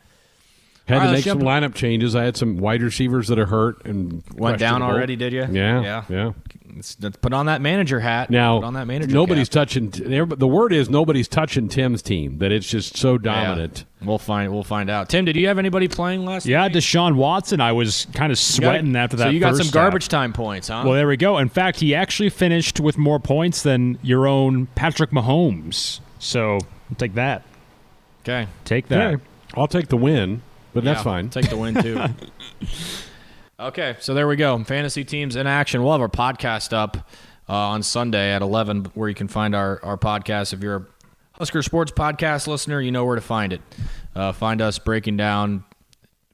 Had All to right, make some lineup changes. I had some wide receivers that are hurt and Went down already, did you? Yeah, Yeah. yeah. Let's, let's put on that manager hat. Now, put on that manager. nobody's cap. touching. The word is nobody's touching Tim's team. That it's just so dominant. Yeah. We'll find. We'll find out. Tim, did you have anybody playing last? Yeah, night? Deshaun Watson. I was kind of You got- sweating after that. So you got first some half. garbage time points, huh? Well, there we go. In fact, he actually finished with more points than your own Patrick Mahomes. So I'll take that. okay. Take that. Okay. I'll take the win, but that's fine. Take the win too. okay, so there we go. Fantasy teams in action. We'll have our podcast up uh, on Sunday at eleven, where you can find our our podcast. If you're a Husker Sports podcast listener, you know where to find it. Uh, find us breaking down,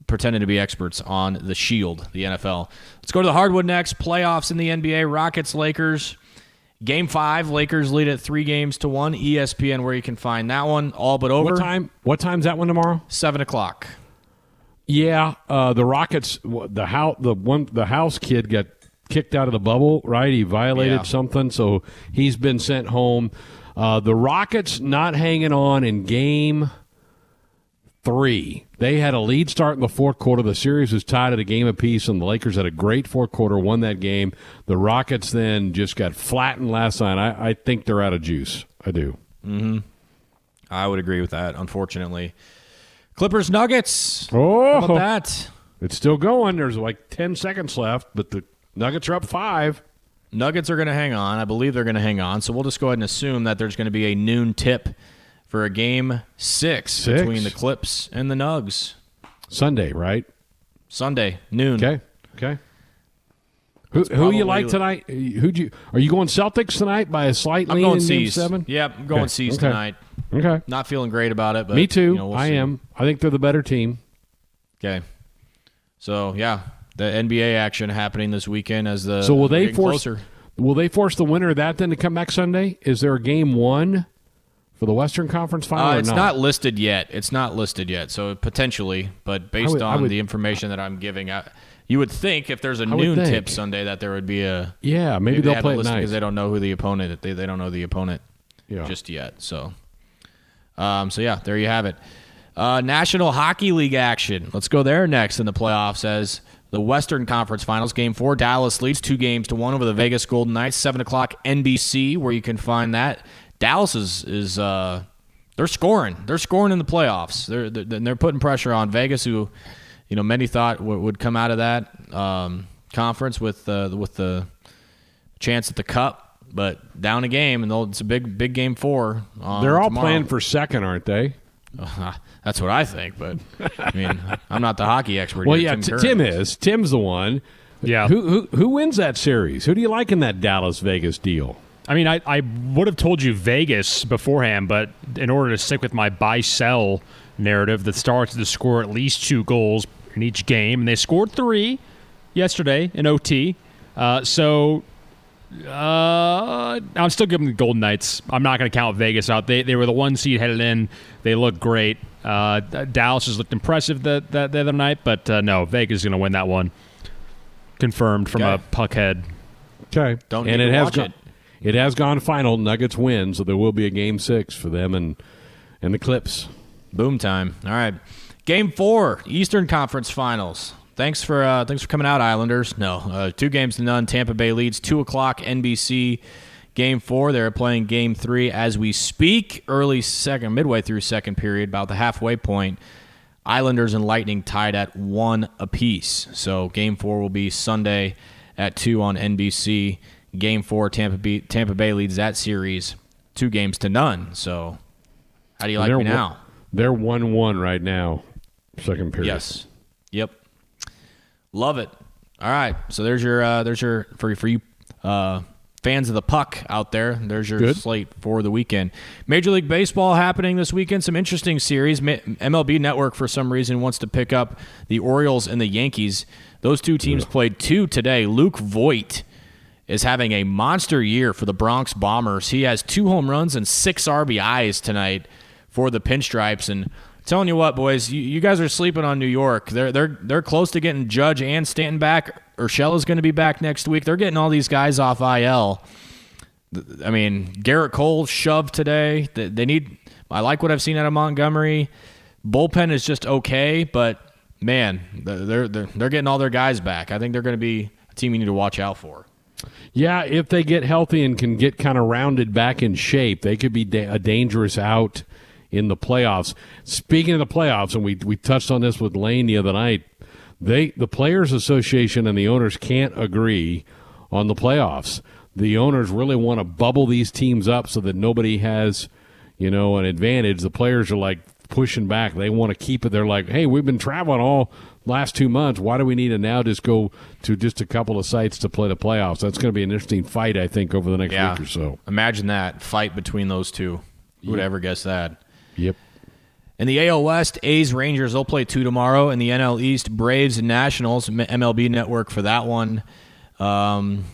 pretending to be experts on the Shield, the NFL. Let's go to the hardwood next. Playoffs in the NBA. Rockets, Lakers. Game five, Lakers lead at three games to one. ESPN, where you can find that one, all but over. what time? What time's that one tomorrow? Seven o'clock. Yeah, uh, the Rockets. The house. The one. The house kid got kicked out of the bubble. Right? He violated Yeah. something, so he's been sent home. Uh, the Rockets not hanging on in game three. They had a lead start in the fourth quarter. The series was tied at a game apiece, and the Lakers had a great fourth quarter, won that game. The Rockets then just got flattened last night. I, I think they're out of juice. I do. Hmm. I would agree with that, unfortunately. Clippers Nuggets. Oh, How about oh, that? it's still going. There's like 10 seconds left, but the Nuggets are up five. Nuggets are going to hang on. I believe they're going to hang on. So we'll just go ahead and assume that there's going to be a noon tip for a game six, Six? between the Clips and the Nugs. Sunday, right? Sunday, noon. Okay. Okay. Who, who you like tonight? Who'd you? Are you going Celtics tonight by a slight I'm lead going in game C's. seven? Yep, I'm going Okay. C's Okay. tonight. Okay. Not feeling great about it, but Me too. you know, we'll I see. am. I think they're the better team. Okay. So yeah, the NBA action happening this weekend as the So will they force? closer. Will they force the winner of that then to come back Sunday? Is there a game one for the Western Conference final? Uh, it's not? not listed yet. It's not listed yet. So potentially, but based would- on would- the information that I'm giving, I, you would think if there's a would noon tip Sunday that there would be a Yeah, maybe, they they'll haven't play it because they don't know who the opponent. They they don't know the opponent Yeah. just yet. So, um, so yeah, there you have it. Uh, National Hockey League action. Let's go there next in the playoffs as the Western Conference Finals. Game four, Dallas leads two games to one over the Vegas Golden Knights. Seven o'clock NBC, where you can find that. Dallas is is uh, they're scoring. They're scoring in the playoffs. They're they're, they're putting pressure on Vegas, who you know many thought w- would come out of that um, conference with uh, with the chance at the cup. But down a game, and it's a big, big game four. on They're all tomorrow. playing for second, aren't they? That's what I think, but I mean, I'm not the hockey expert. Well, here. yeah, Tim, T- Tim is. Tim's the one. Yeah. Who, who who wins that series? Who do you like in that Dallas Vegas deal? I mean, I, I would have told you Vegas beforehand, but in order to stick with my buy sell narrative, the Stars had to score at least two goals in each game, and they scored three yesterday in OT. Uh, so uh, I'm still giving the Golden Knights. I'm not going to count Vegas out. They, they were the one seed headed in. They look great. Uh, Dallas has looked impressive the, the, the other night, but uh, no, Vegas is going to win that one. Confirmed from Okay. a puckhead. Okay, Don't and need it to has watch gone. it. It has gone final. Nuggets win, so there will be a game six for them and and the Clips. Boom time. All right, game four, Eastern Conference Finals. Thanks for uh, thanks for coming out, Islanders. No, uh, two games to none. Tampa Bay leads two o'clock NBC. Game four, they're playing game three as we speak. Early second, midway through second period, about the halfway point. Islanders and Lightning tied at one apiece. So game four will be Sunday at two on NBC. Game four, Tampa Bay, Tampa Bay leads that series two games to none. So how do you like they're me now? They're one one right now. Second period. Yes. Yep. Love it. All right. So there's your uh, there's your for for you uh, fans of the puck out there. There's your Good. slate for the weekend. Major League Baseball happening this weekend. Some interesting series. MLB Network for some reason wants to pick up the Orioles and the Yankees. Those two teams played two today. Luke Voit is having a monster year for the Bronx Bombers. He has two home runs and six RBIs tonight for the Pinstripes. And telling you what, boys, you, you guys are sleeping on New York. They're they're they're close to getting Judge and Stanton back. Urshela's going to be back next week. They're getting all these guys off IL. I mean, Gerrit Cole shoved today. They, they need. I like what I've seen out of Montgomery. Bullpen is just okay, but man, they're they're they're getting all their guys back. I think they're going to be a team you need to watch out for. Yeah, if they get healthy and can get kind of rounded back in shape, they could be da- a dangerous out in the playoffs. Speaking of the playoffs, and we we touched on this with Lane the other night, they the players association and the owners can't agree on the playoffs. The owners really want to bubble these teams up so that nobody has, you know, an advantage. The players are like pushing back. They want to keep it. They're like, "Hey, we've been traveling all last two months. Why do we need to now just go to just a couple of sites to play the playoffs?" That's going to be an interesting fight, I think, over the next Yeah. week or so. Imagine that fight between those two. Who would ever guess that? Yep. In the AL West, A's Rangers they'll play two tomorrow. In the NL East, Braves and Nationals MLB Network for that one. Um,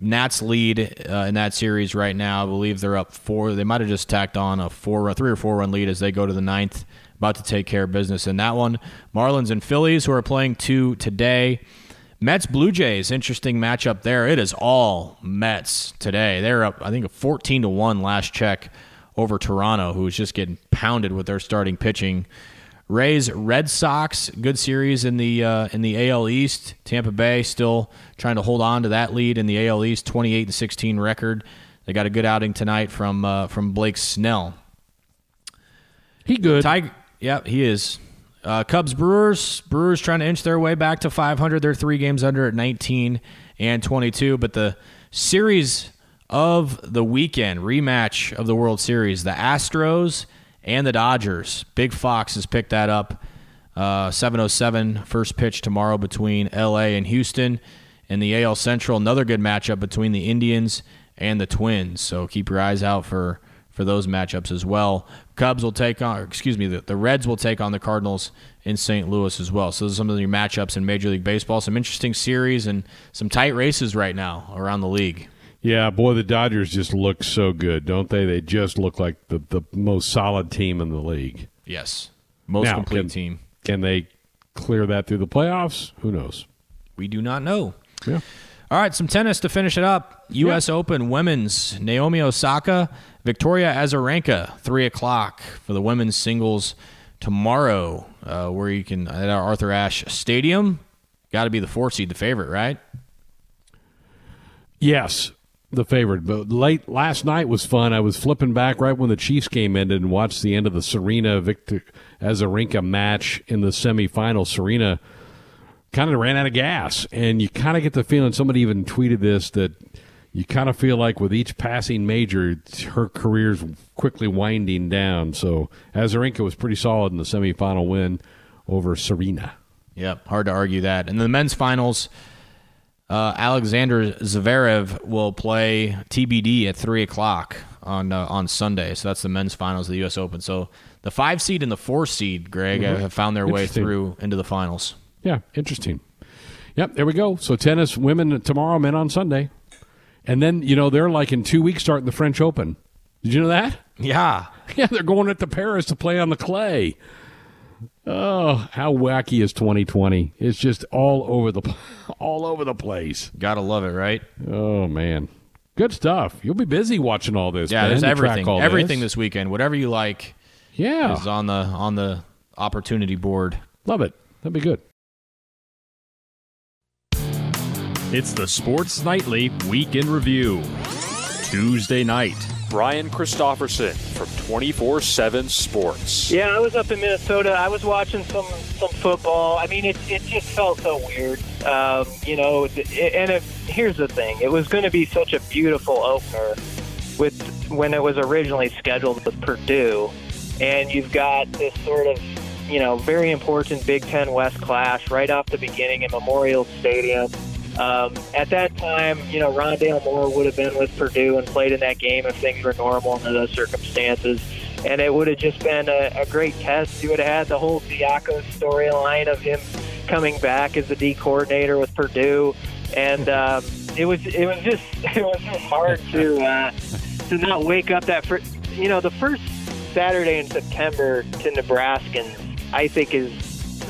Nats lead uh, in that series right now. I believe they're up four. They might have just tacked on a four, three or four run lead as they go to the ninth, about to take care of business in that one. Marlins and Phillies who are playing two today. Mets Blue Jays, interesting matchup there. It is all Mets today. They're up, I think, a 14 to 1 last check over Toronto, who's just getting pounded with their starting pitching. Rays Red Sox, good series in the uh, in the AL East. Tampa Bay still trying to hold on to that lead in the AL East, 28 and 16 record. They got a good outing tonight from uh, from Blake Snell. He good. Tiger, yeah, he is. Uh, Cubs Brewers Brewers trying to inch their way back to 500. They're three games under at 19 and 22. But the series of the weekend rematch of the World Series, the Astros and the Dodgers. Big Fox has picked that up. Uh, 7:07 first pitch tomorrow between L.A. and Houston. In the AL Central, another good matchup between the Indians and the Twins. So keep your eyes out for for those matchups as well. Cubs will take on, excuse me, the, the Reds will take on the Cardinals in St. Louis as well. So those are some of your matchups in Major League Baseball. Some interesting series and some tight races right now around the league. Yeah, boy, the Dodgers just look so good, don't they? They just look like the, the most solid team in the league. Yes, most Now, complete can- team. Can they clear that through the playoffs? Who knows? We do not know. Yeah. All right, some tennis to finish it up. U.S. Open women's Naomi Osaka, Victoria Azarenka, three o'clock for the women's singles tomorrow, uh, where you can at our Arthur Ashe Stadium. Got to be the four seed, the favorite, right? Yes, the favorite. But late last night was fun. I was flipping back right when the Chiefs game ended and watched the end of the Serena Victor Azarenka match in the semifinal. Serena kind of ran out of gas, and you kind of get the feeling. Somebody even tweeted this that you kind of feel like with each passing major, her career's quickly winding down. So Azarenka was pretty solid in the semifinal win over Serena. Yep, hard to argue that. And the men's finals, uh, Alexander Zverev will play TBD at three o'clock on uh, on Sunday. So that's the men's finals of the U.S. Open. So the five seed and the four seed, Greg, have found their way through into the finals. Yeah, interesting. Yep, there we go. So tennis, women tomorrow, men on Sunday. And then, you know, they're like in two weeks starting the French Open. Did you know that? Yeah, Yeah, they're going up to Paris to play on the clay. Oh, how wacky is 2020? It's just all over the all over the place. gotta love it, right? Oh man. Good stuff. You'll be busy watching all this. Yeah, Ben, there's everything, all everything this. this weekend. Whatever you like Yeah. is on the on the opportunity board. Love it. That'd be good. It's the Sports Nightly Week in Review. Tuesday night, Brian Christopherson from 24 7 Sports. Yeah, I was up in Minnesota. I was watching some some football. I mean, it it just felt so weird. Um, you know, and it, here's the thing: it was going to be such a beautiful opener with when it was originally scheduled with Purdue, and you've got this sort of you know very important Big Ten West clash right off the beginning in Memorial Stadium. Um, at that time, you know, Rondale Moore would have been with Purdue and played in that game if things were normal under those circumstances. And it would have just been a, a great test. You would have had the whole Diaco storyline of him coming back as the D coordinator with Purdue, and um, it was it was just it was just hard to uh, to not wake up that fir- you know the first Saturday in September to Nebraskans I think is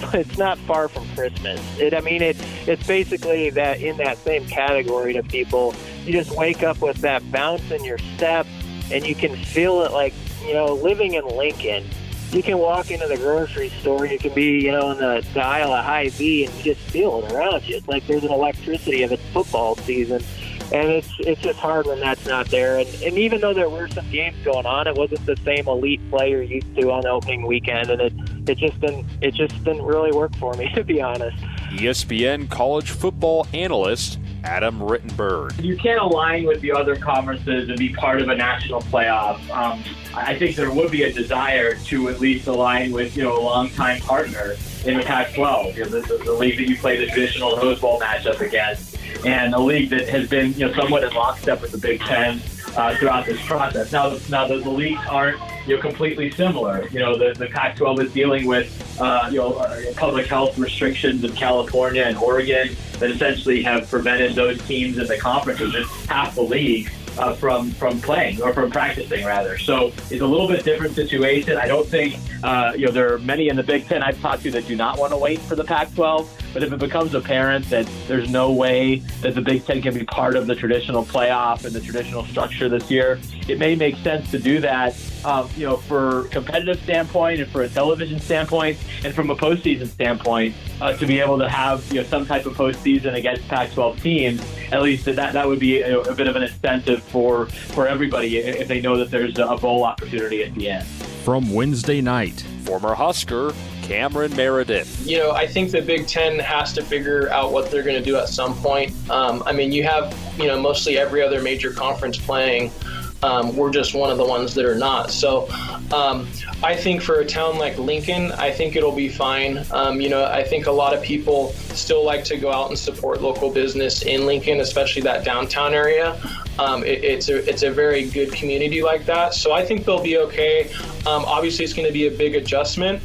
it's not far from Christmas. It, I mean, it it's basically that in that same category to people. You just wake up with that bounce in your step, and you can feel it like you know living in Lincoln. You can walk into the grocery store. You can be, you know, in the, the aisle of Hy-Vee, and just feel it around you. It's like there's an electricity of it's football season and it's it's just hard when that's not there. And, and even though there were some games going on, it wasn't the same elite player used to on opening weekend, and it it just didn't it just didn't really work for me to be honest. ESPN college football analyst Adam Rittenberg. You can't align with the other conferences and be part of a national playoff. Um, I think there would be a desire to at least align with you know a longtime partner in the Pac-12, you know, the, the, the league that you play the traditional Rose Bowl matchup against, and a league that has been you know somewhat in lockstep with the Big Ten uh, throughout this process. Now, now the, the leagues aren't you know completely similar. You know, the, the Pac-12 is dealing with uh, you know uh, public health restrictions in California and Oregon that essentially have prevented those teams in the conference, which is half the league, uh, from from playing or from practicing rather. So it's a little bit different situation. I don't think uh, you know there are many in the Big Ten I've talked to that do not want to wait for the Pac-12. But if it becomes apparent that there's no way that the Big Ten can be part of the traditional playoff and the traditional structure this year, it may make sense to do that. Um, you know, for competitive standpoint and for a television standpoint and from a postseason standpoint, uh, to be able to have you know some type of postseason against Pac-12 teams, at least that that would be a, a bit of an incentive for for everybody if they know that there's a bowl opportunity at the end. From Wednesday night, former Husker Cameron Meredith. You know, I think the Big Ten has to figure out what they're going to do at some point. Um, I mean, you have, you know, mostly every other major conference playing. Um, we're just one of the ones that are not. So um, I think for a town like Lincoln, I think it'll be fine. Um, you know, I think a lot of people still like to go out and support local business in Lincoln, especially that downtown area. Um, it, it's a it's a very good community like that. So I think they'll be okay. Um, obviously, it's going to be a big adjustment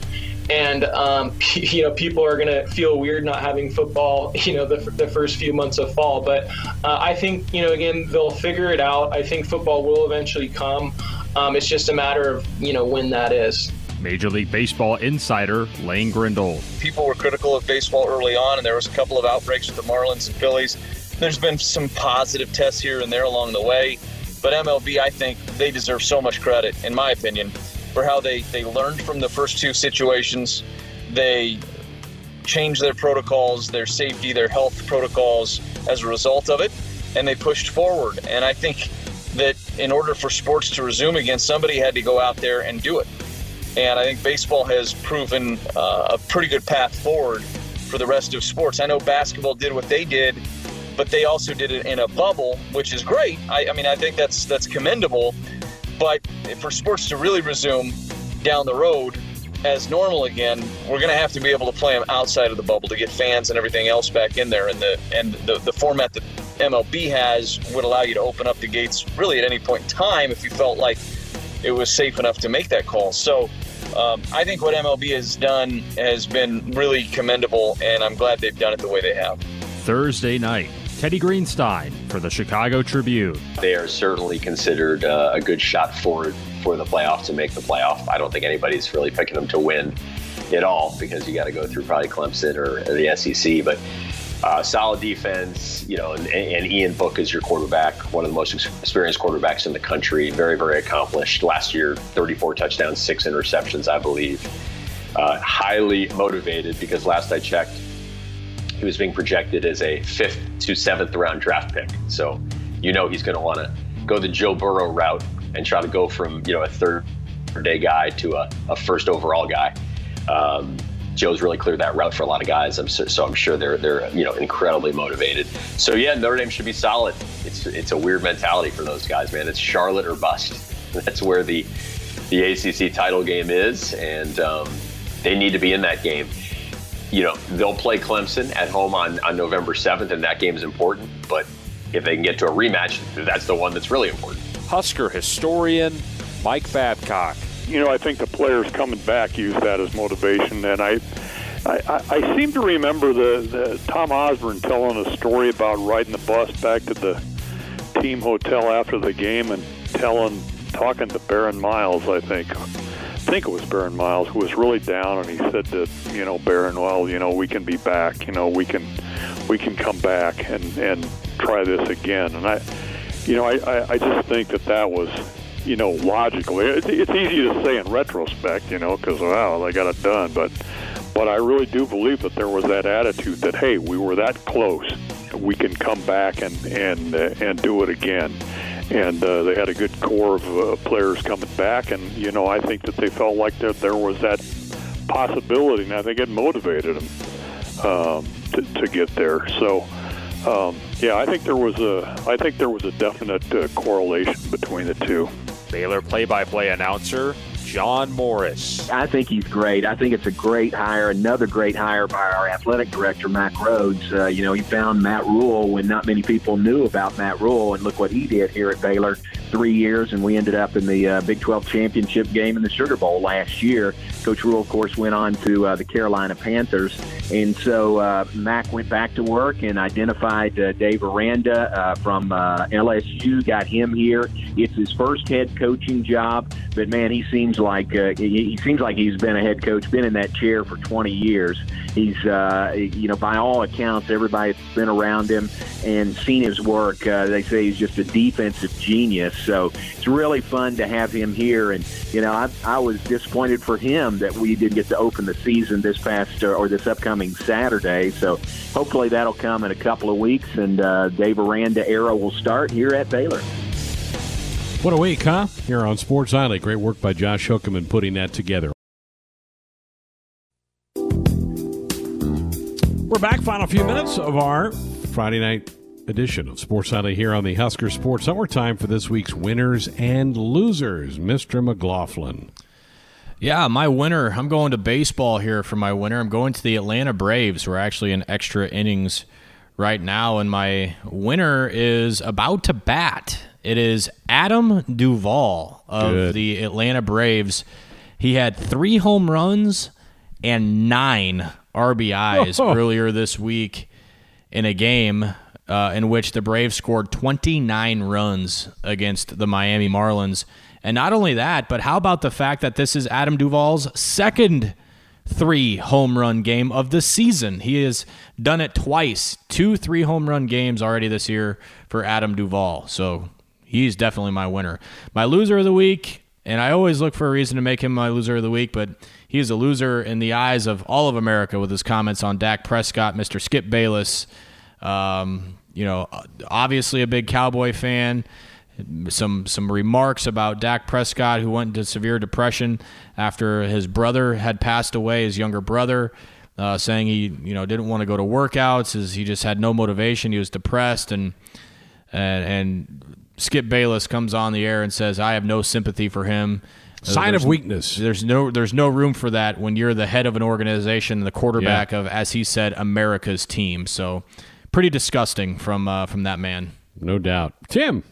and um, you know people are going to feel weird not having football you know the, the first few months of fall. But uh, i think you know again they'll figure it out. I think football will eventually come. Um, it's just a matter of you know when that is. Major League Baseball insider Lane Grindle. People were critical of baseball early on, and there was a couple of outbreaks with the Marlins and Phillies. There's been some positive tests here and there along the way, but MLB, I think they deserve so much credit, in my opinion, for how they, they learned from the first two situations. They changed their protocols, their safety, their health protocols as a result of it, and they pushed forward. And I think that in order for sports to resume again, somebody had to go out there and do it. And I think baseball has proven uh, a pretty good path forward for the rest of sports. I know basketball did what they did, but they also did it in a bubble, which is great. I, I mean, I think that's that's commendable. But for sports to really resume down the road as normal again, we're going to have to be able to play them outside of the bubble to get fans and everything else back in there. And the and the, the format that MLB has would allow you to open up the gates really at any point in time if you felt like it was safe enough to make that call. So um, I think what MLB has done has been really commendable, and I'm glad they've done it the way they have. Thursday night, Teddy Greenstein for the Chicago Tribune. They are certainly considered uh, a good shot forward for the playoff to make the playoff. I don't think anybody's really picking them to win at all because you got to go through probably Clemson or, or the SEC. But uh, solid defense, you know, and, and, Ian Book is your quarterback, one of the most experienced quarterbacks in the country. Very, very accomplished. Last year, 34 touchdowns, six interceptions, I believe. Uh, highly motivated because last I checked, he was being projected as a fifth to seventh round draft pick. So you know he's going to want to go the Joe Burrow route and try to go from you know a third day guy to a, a first overall guy. Um, Joe's really cleared that route for a lot of guys. I'm so, so, I'm sure they're they're you know incredibly motivated. So yeah, Notre Dame should be solid. It's it's a weird mentality for those guys, man. It's Charlotte or bust. That's where the the ACC title game is, and um, they need to be in that game you know, they'll play Clemson at home on, on November 7th, and that game is important. But if they can get to a rematch, that's the one that's really important. Husker historian Mike Babcock. You know, I think the players coming back use that as motivation, and I. I, I seem to remember the, the Tom Osborne telling a story about riding the bus back to the team hotel after the game and telling, talking to Barron Miles, I think, think it was Barron Miles who was really down, and he said to you know Barron, well, you know we can be back, you know we can we can come back and and try this again. And I, you know, I I just think that that was you know logical. It's, it's easy to say in retrospect, you know, because wow they got it done, but but I really do believe that there was that attitude that hey we were that close we can come back and and uh, and do it again. And uh, they had a good core of uh, players coming back, and you know I think that they felt like that there was that possibility, and I think it motivated them um, to, to get there. So. Um, yeah, I think there was a I think there was a definite uh, correlation between the two. Baylor play-by-play announcer John Morris. I think he's great. I think it's a great hire, another great hire by our athletic director, Mack Rhoades. Uh, you know, he found Matt Rhule when not many people knew about Matt Rhule, and look what he did here at Baylor. Three years, and we ended up in the uh, Big 12 championship game in the Sugar Bowl last year. Coach Rhule, of course, went on to uh, the Carolina Panthers, and so uh, Mack went back to work and identified uh, Dave Aranda uh, from uh, LSU, got him here. It's his first head coaching job, but man, he seems like he, seems like he's been a head coach, been in that chair for 20 years. He's, you know, by all accounts, everybody's been around him and seen his work. They say he's just a defensive genius. So it's really fun to have him here. And you know, I, I was disappointed for him that we didn't get to open the season this past uh, or this upcoming Saturday. So hopefully that'll come in a couple of weeks, and uh, Dave Aranda era will start here at Baylor. What a week, huh? Here on Sports Nightly. Great work by Josh Hookham in putting that together. We're back. Final few minutes of our Friday night edition of Sports Nightly here on the Husker Sports Network. Time for this week's winners and losers. Mr. McLaughlin. Yeah, my winner. I'm going to baseball here for my winner. I'm going to the Atlanta Braves. We're actually in extra innings right now, and my winner is about to bat. It is Adam Duvall of Good. the Atlanta Braves. He had three home runs and nine RBIs Oh. earlier this week in a game uh, in which the Braves scored 29 runs against the Miami Marlins. And not only that, but how about the fact that this is Adam Duvall's second three home run game of the season? He has done it twice, two three home run games already this year for Adam Duvall. So he's definitely my winner. My loser of the week, and I always look for a reason to make him my loser of the week, but he is a loser in the eyes of all of America with his comments on Dak Prescott, Mr. Skip Bayless. Um, you know, obviously a big Cowboy fan. Some some remarks about Dak Prescott, who went into severe depression after his brother had passed away, his younger brother, uh, saying he you know didn't want to go to workouts, as he just had no motivation, he was depressed, and and, and Skip Bayless comes on the air and says, "I have no sympathy for him." Uh, Sign of weakness. There's no there's no room for that when you're the head of an organization, the quarterback of, as he said, America's team. So, pretty disgusting from uh, from that man. No doubt, Tim.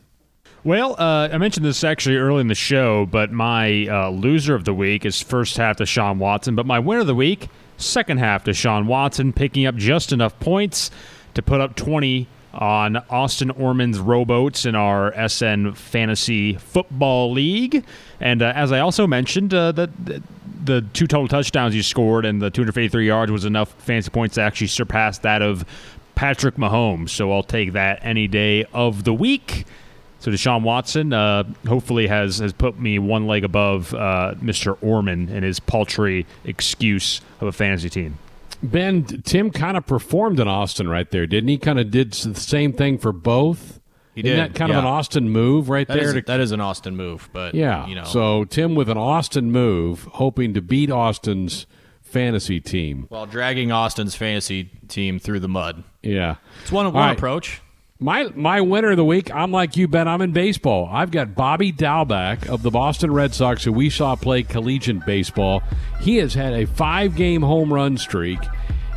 Well, uh, I mentioned this actually early in the show, but my uh, loser of the week is first half Deshaun Watson, but my winner of the week, second half Deshaun Watson, picking up just enough points to put up 20 on Austin Orman's rowboats in our SN Fantasy Football League. And uh, as I also mentioned, uh, the, the the two total touchdowns you scored and the 253 yards was enough fantasy points to actually surpass that of Patrick Mahomes. So I'll take that any day of the week. So Deshaun Watson uh, hopefully has has put me one leg above uh, Mr. Orman and his paltry excuse of a fantasy team. Ben, Tim kind of performed in Austin right there, didn't he? Kind of did the same thing for both. He Isn't did, that kind of an Austin move right That there? is, to- that is an Austin move, but yeah. you know, So Tim with an Austin move, hoping to beat Austin's fantasy team. while dragging Austin's fantasy team through the mud. Yeah. It's one one right. approach. My my winner of the week, I'm like you, Ben. I'm in baseball. I've got Bobby Dalbec of the Boston Red Sox, who we saw play collegiate baseball. He has had a five game home run streak.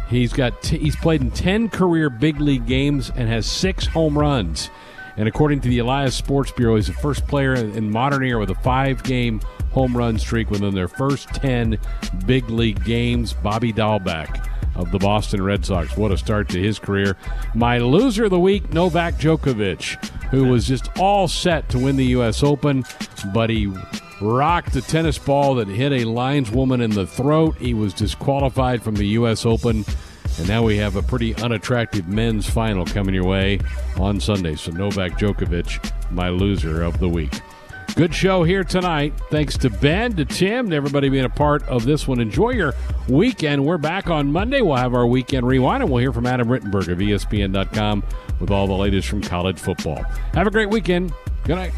He's got t- he's played in ten career big league games and has six home runs. And according to the Elias Sports Bureau, he's the first player in in modern era with a five game home run streak within their first ten big league games. Bobby Dalbec of the Boston Red Sox. What a start to his career. My loser of the week, Novak Djokovic, who was just all set to win the U.S. Open, but he rocked a tennis ball that hit a lineswoman in the throat. He was disqualified from the U.S. Open. And now we have a pretty unattractive men's final coming your way on Sunday. So Novak Djokovic, my loser of the week. Good show here tonight. Thanks to Ben, to Tim, to everybody being a part of this one. Enjoy your weekend. We're back on Monday. We'll have our weekend rewind, and we'll hear from Adam Rittenberg of ESPN.com with all the latest from college football. Have a great weekend. Good night.